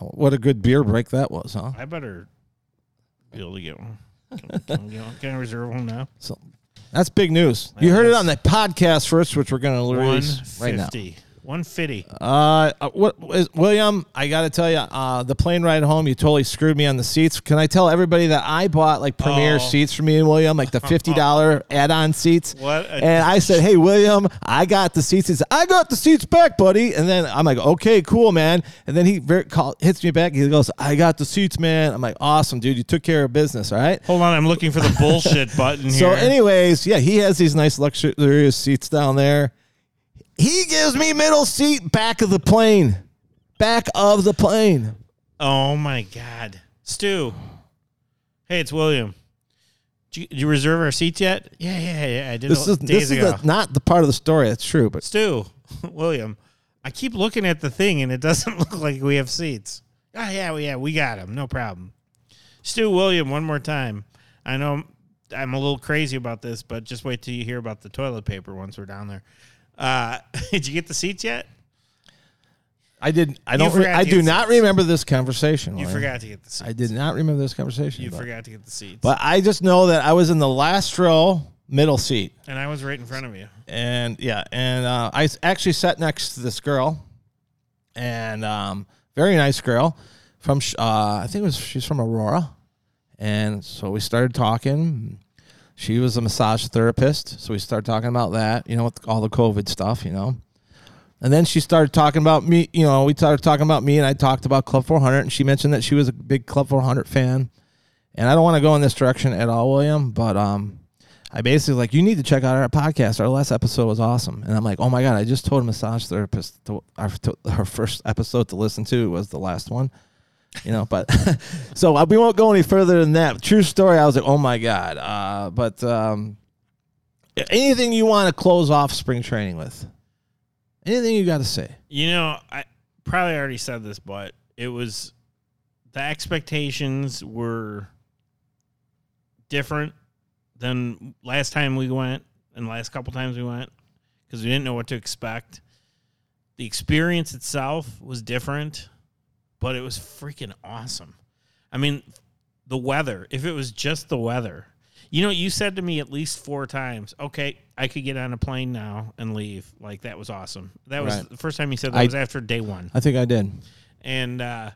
[SPEAKER 3] Oh, what a good beer break that was, huh?
[SPEAKER 4] I better be able to get one. Can, can, I get one? Can I reserve one now?
[SPEAKER 3] So that's big news. You heard it on the podcast first, which we're going to release right now.
[SPEAKER 4] 150. 150.
[SPEAKER 3] Uh, uh, what is, William? I got to tell you, uh, the plane ride home, you totally screwed me on the seats. Can I tell everybody that I bought like premier
[SPEAKER 4] Oh.
[SPEAKER 3] seats for me and William, like the <laughs> fifty dollar add-on seats?
[SPEAKER 4] What a-
[SPEAKER 3] and I said, "Hey, William, I got the seats." He said, "I got the seats back, buddy." And then I'm like, "Okay, cool, man." And then he very call, hits me back. He goes, "I got the seats, man." I'm like, "Awesome, dude. You took care of business, all right."
[SPEAKER 4] Hold on, I'm looking for the bullshit <laughs> button here.
[SPEAKER 3] So, anyways, yeah, he has these nice luxurious seats down there. He gives me middle seat, back of the plane, back of the plane.
[SPEAKER 4] oh my god, Stu. Hey, it's William. Did you, did you reserve our seats yet? Yeah, yeah, yeah. I did
[SPEAKER 3] This is
[SPEAKER 4] days
[SPEAKER 3] this is
[SPEAKER 4] ago.
[SPEAKER 3] the, not the part of the story. That's true, but
[SPEAKER 4] Stu, <laughs> William. I keep looking at the thing and it doesn't <laughs> look like we have seats. Oh yeah, we yeah, we got them. No problem. Stu William, one more time. I know I'm a little crazy about this, but just wait till you hear about the toilet paper once we're down there. Uh, <laughs> did you get the seats yet?
[SPEAKER 3] I did. I don't. Re-
[SPEAKER 4] forgot
[SPEAKER 3] I
[SPEAKER 4] to
[SPEAKER 3] do
[SPEAKER 4] get
[SPEAKER 3] not
[SPEAKER 4] seats.
[SPEAKER 3] remember this conversation.
[SPEAKER 4] You forgot to get the seats.
[SPEAKER 3] I did not remember this conversation.
[SPEAKER 4] You
[SPEAKER 3] but,
[SPEAKER 4] forgot to get the seats.
[SPEAKER 3] But I just know that I was in the last row, middle seat,
[SPEAKER 4] and I was right in front of you.
[SPEAKER 3] and yeah, and uh, I s- actually sat next to this girl, and um, very nice girl from sh- uh, I think it was she's from Aurora, and so we started talking. She was a massage therapist, so we started talking about that, you know, with all the COVID stuff, you know. And then she started talking about me, you know, we started talking about me, and I talked about Club 400, and she mentioned that she was a big Club 400 fan. And I don't want to go in this direction at all, William, but um, I basically like you need to check out our podcast. Our last episode was awesome, and I'm like, oh my god, I just told a massage therapist to, our to, our first episode to listen to was the last one, you know. But <laughs> so uh, we won't go any further than that. True story. I was like, oh my god. Uh, but um, anything you want to close off spring training with? Anything you got to say?
[SPEAKER 4] You know, I probably already said this, but it was the expectations were different than last time we went and last couple times we went because we didn't know what to expect. The experience itself was different, but it was freaking awesome. I mean, the weather, if it was just the weather, You know, you said to me at least four times, "Okay, I could get on a plane now and leave." Like that was awesome. That was
[SPEAKER 3] Right.
[SPEAKER 4] the first time you said that
[SPEAKER 3] I-
[SPEAKER 4] was after day one.
[SPEAKER 3] I think I did.
[SPEAKER 4] And uh,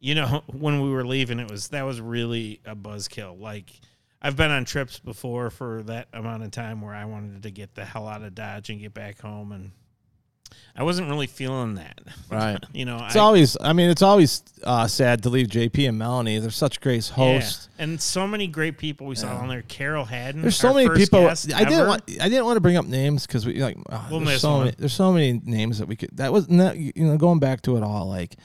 [SPEAKER 4] you know, <laughs> when we were leaving, it was that was really a buzzkill. Like I've been on trips before for that amount of time where I wanted to get the hell out of Dodge and get back home, and I wasn't really feeling that.
[SPEAKER 3] Right. <laughs>
[SPEAKER 4] you know,
[SPEAKER 3] It's
[SPEAKER 4] I,
[SPEAKER 3] always. I mean, it's always uh, sad to leave JP and Melanie. They're such great hosts.
[SPEAKER 4] Yeah. and so many great people we saw on there. Carol Hadden.
[SPEAKER 3] There's so many people. I didn't
[SPEAKER 4] ever.
[SPEAKER 3] want. I didn't want to bring up names because we like. oh,
[SPEAKER 4] We'll
[SPEAKER 3] there's
[SPEAKER 4] miss
[SPEAKER 3] so
[SPEAKER 4] one.
[SPEAKER 3] many. There's so many names that we could. That was not. You know, going back to it all, like.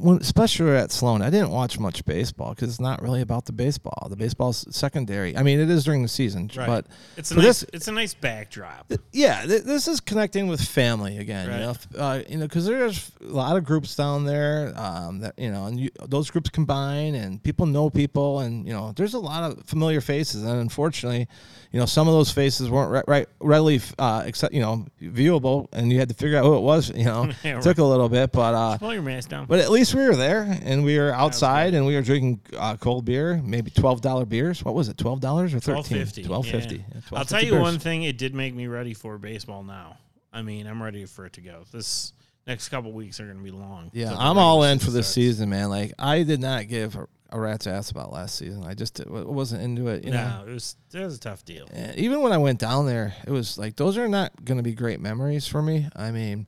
[SPEAKER 3] When, especially at Sloan, I didn't watch much baseball because it's not really about the baseball. The baseball's secondary. I mean, it is during the season,
[SPEAKER 4] Right.
[SPEAKER 3] but
[SPEAKER 4] It's a nice.
[SPEAKER 3] this-
[SPEAKER 4] it's a nice backdrop.
[SPEAKER 3] yeah, th- this is connecting with family again.
[SPEAKER 4] Right.
[SPEAKER 3] You know, uh, you know, because there's a lot of groups down there um, that you know, and you, those groups combine, and people know people, and you know, there's a lot of familiar faces, and unfortunately, you know, some of those faces weren't right, right readily uh, accept, you know, viewable, and you had to figure out who it was. You know, <laughs>
[SPEAKER 4] Yeah,
[SPEAKER 3] it took a little bit, but uh,
[SPEAKER 4] Pull your mask down.
[SPEAKER 3] but at least we were there, and we were outside, and we were drinking uh, cold beer, maybe twelve dollar beers. What was it, twelve dollars or thirteen? Twelve fifty.
[SPEAKER 4] I'll tell you one thing. It did make me ready for baseball. Now, I mean, I'm ready for it to go. This next couple weeks are going to be long.
[SPEAKER 3] Yeah, I'm all in for this
[SPEAKER 4] starts.
[SPEAKER 3] season, man. Like I did not give a, a rat's ass about last season. I just wasn't into it. You know,
[SPEAKER 4] No, it was it was a tough deal.
[SPEAKER 3] And even when I went down there, it was like those are not going to be great memories for me. I mean,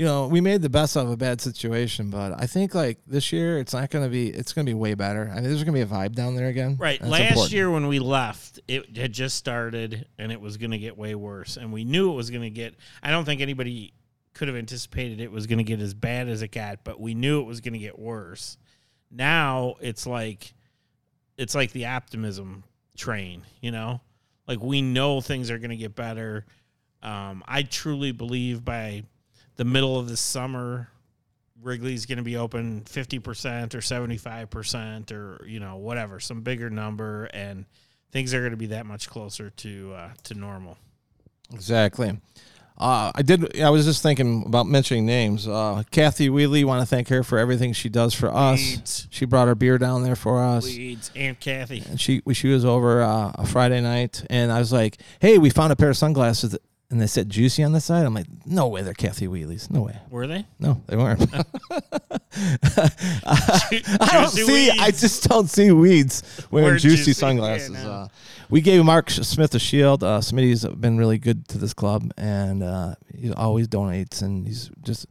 [SPEAKER 3] you know, we made the best of a bad situation, but I think like this year, it's not going to be. It's going to be way better. I mean, there's going to be a vibe down there again.
[SPEAKER 4] Right.
[SPEAKER 3] That's
[SPEAKER 4] Last
[SPEAKER 3] important.
[SPEAKER 4] year when we left, it had just started and it was going to get way worse. And we knew it was going to get, I don't think anybody could have anticipated it was going to get as bad as it got, but we knew it was going to get worse. Now it's like, it's like the optimism train, you know? Like we know things are going to get better. Um, I truly believe by the middle of the summer, Wrigley's going to be open 50% or 75% or, you know, whatever, some bigger number. And things are going to be that much closer to, uh, to normal.
[SPEAKER 3] Exactly. Uh, I did. I was just thinking about mentioning names. Uh, Kathy Wheatley. Want to thank her for everything she does for us. She brought her beer down there for us.
[SPEAKER 4] Leads. Aunt Kathy.
[SPEAKER 3] and she she was over uh, a Friday night, and I was like, "Hey, we found a pair of sunglasses," and they said "juicy" on the side. I'm like, "No way, they're Kathy Wheatley's. No way.
[SPEAKER 4] Were they?
[SPEAKER 3] No, they weren't." <laughs> <laughs> I don't
[SPEAKER 4] Juicy
[SPEAKER 3] see. I just don't see weeds wearing
[SPEAKER 4] Wear
[SPEAKER 3] juicy,
[SPEAKER 4] juicy,
[SPEAKER 3] sunglasses.
[SPEAKER 4] yeah, no.
[SPEAKER 3] uh, we gave Mark Smith a shield. Uh, Smitty's been really good to this club, and uh, he always donates, and he's just.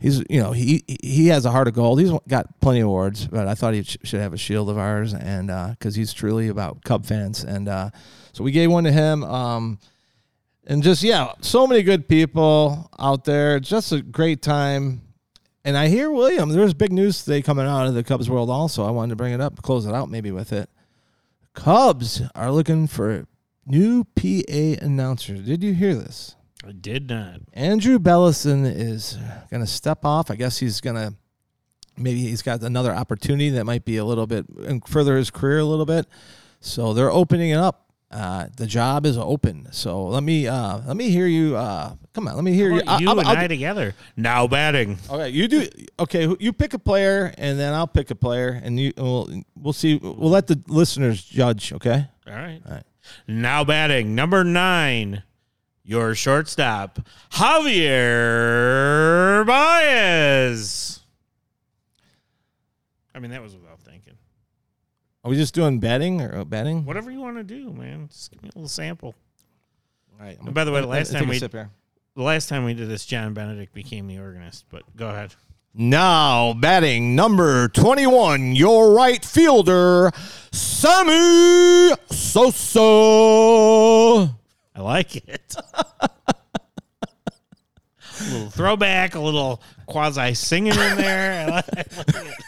[SPEAKER 3] He's, you know, he he has a heart of gold. He's got plenty of awards, but I thought he sh- should have a shield of ours, and because he's truly about Cub fans, and uh, so we gave one to him. Um, and just yeah, so many good people out there. Just a great time. And I hear William. There's big news today coming out of the Cubs world. Also, I wanted to bring it up, close it out maybe with it. Cubs are looking for new PA announcers. Did you hear this?
[SPEAKER 4] I did not.
[SPEAKER 3] Andrew Belleson is going to step off. I guess he's going to maybe he's got another opportunity that might be a little bit and further his career a little bit. So they're opening it up. Uh, the job is open. So let me uh, let me hear you. Uh, come on, let me hear you.
[SPEAKER 4] about you
[SPEAKER 3] I'll-
[SPEAKER 4] and
[SPEAKER 3] I'll-
[SPEAKER 4] I together. Now batting.
[SPEAKER 3] Okay, you do. Okay, you pick a player, and then I'll pick a player, and you we'll we'll see. We'll let the listeners judge. Okay.
[SPEAKER 4] All right.
[SPEAKER 3] All right.
[SPEAKER 4] Now batting. Number nine. Your shortstop, Javier Baez. I mean, that was without thinking.
[SPEAKER 3] Are we just doing betting or uh, betting?
[SPEAKER 4] Whatever you want to do, man. Just give me a little sample.
[SPEAKER 3] All right.
[SPEAKER 4] And by the way, the last time we the last time we did this, John Benedict became the organist. But go ahead.
[SPEAKER 3] Now batting number 21, your right fielder, Sammy Sosa.
[SPEAKER 4] I like it. <laughs> a little throwback, a little quasi singing in there. <laughs>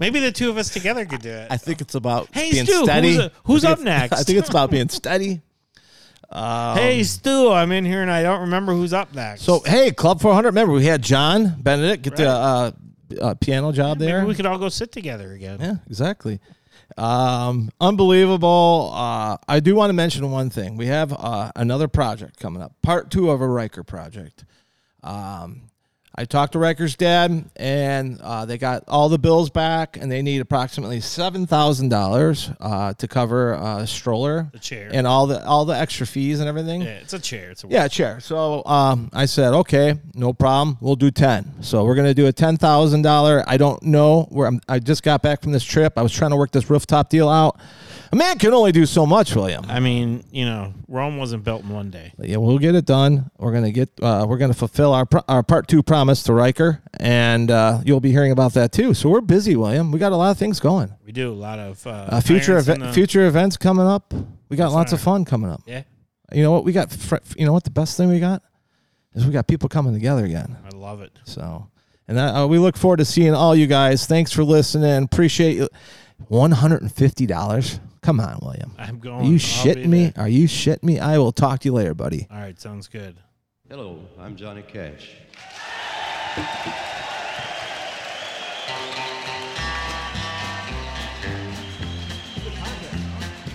[SPEAKER 4] I like it. Maybe the two of us together could do it.
[SPEAKER 3] I think it's about
[SPEAKER 4] Hey,
[SPEAKER 3] being
[SPEAKER 4] Stu,
[SPEAKER 3] steady.
[SPEAKER 4] who's, uh, who's
[SPEAKER 3] I
[SPEAKER 4] up
[SPEAKER 3] it's-
[SPEAKER 4] next?
[SPEAKER 3] I think it's about being steady. <laughs> Um,
[SPEAKER 4] hey, Stu, I'm in here and I don't remember who's up next.
[SPEAKER 3] So, hey, Club 400, remember, we had John Benedict get the uh, uh, piano job
[SPEAKER 4] maybe
[SPEAKER 3] there.
[SPEAKER 4] we could all go sit together again.
[SPEAKER 3] Yeah, exactly. Um, unbelievable. Uh, I do want to mention one thing. We have uh, another project coming up, part two of a Riker project. Um, I talked to Riker's dad, and uh, they got all the bills back, and they need approximately seven thousand dollars uh, to cover a stroller,
[SPEAKER 4] The chair.
[SPEAKER 3] and all the all the extra fees and everything.
[SPEAKER 4] Yeah, it's a chair. It's a
[SPEAKER 3] Yeah, chair. So um, I said, okay, no problem. We'll do ten. So we're gonna do a ten thousand dollar. I don't know where I'm. I just got back from this trip. I was trying to work this rooftop deal out. A man can only do so much, William.
[SPEAKER 4] I mean, you know, Rome wasn't built in one day.
[SPEAKER 3] Yeah, we'll get it done. We're gonna get. Uh, we're gonna fulfill our pro- our part two promise to Riker, and uh, you'll be hearing about that too. So we're busy, William. We got a lot of things going.
[SPEAKER 4] We do a lot of uh,
[SPEAKER 3] Uh, future event,
[SPEAKER 4] the-
[SPEAKER 3] future events coming up. We got lots of fun coming up.
[SPEAKER 4] Yeah,
[SPEAKER 3] You know what? We got. Fr- you know what? The best thing we got is we got people coming together again.
[SPEAKER 4] I love it.
[SPEAKER 3] So, and that, uh, we look forward to seeing all you guys. Thanks for listening. Appreciate you. One hundred and fifty dollars. Come on, William.
[SPEAKER 4] I'm going.
[SPEAKER 3] Are
[SPEAKER 4] going.
[SPEAKER 3] you
[SPEAKER 4] I'll
[SPEAKER 3] shitting me?
[SPEAKER 4] there.
[SPEAKER 3] Are you shitting me? I will talk to you later, buddy.
[SPEAKER 4] All right, sounds good.
[SPEAKER 8] Hello, I'm Johnny Cash.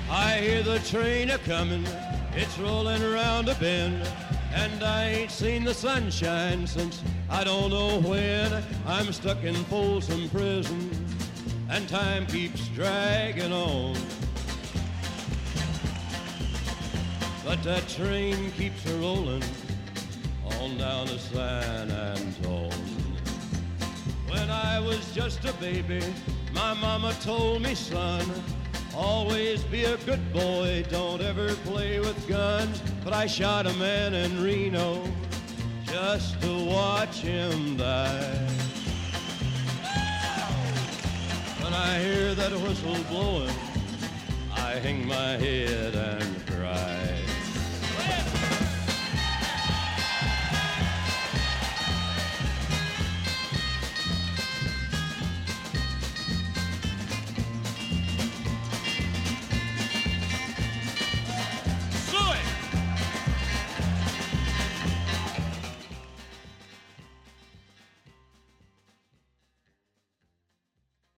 [SPEAKER 8] I hear the train a comin', it's rollin' around a bend, and I ain't seen the sunshine since I don't know when. I'm stuck in Folsom Prison, and time keeps dragging on. But that train keeps a rollin' on down to San Antone. When I was just a baby, my mama told me, son, always be a good boy, don't ever play with guns. But I shot a man in Reno just to watch him die. When I hear that whistle blowing, I hang my head and cry.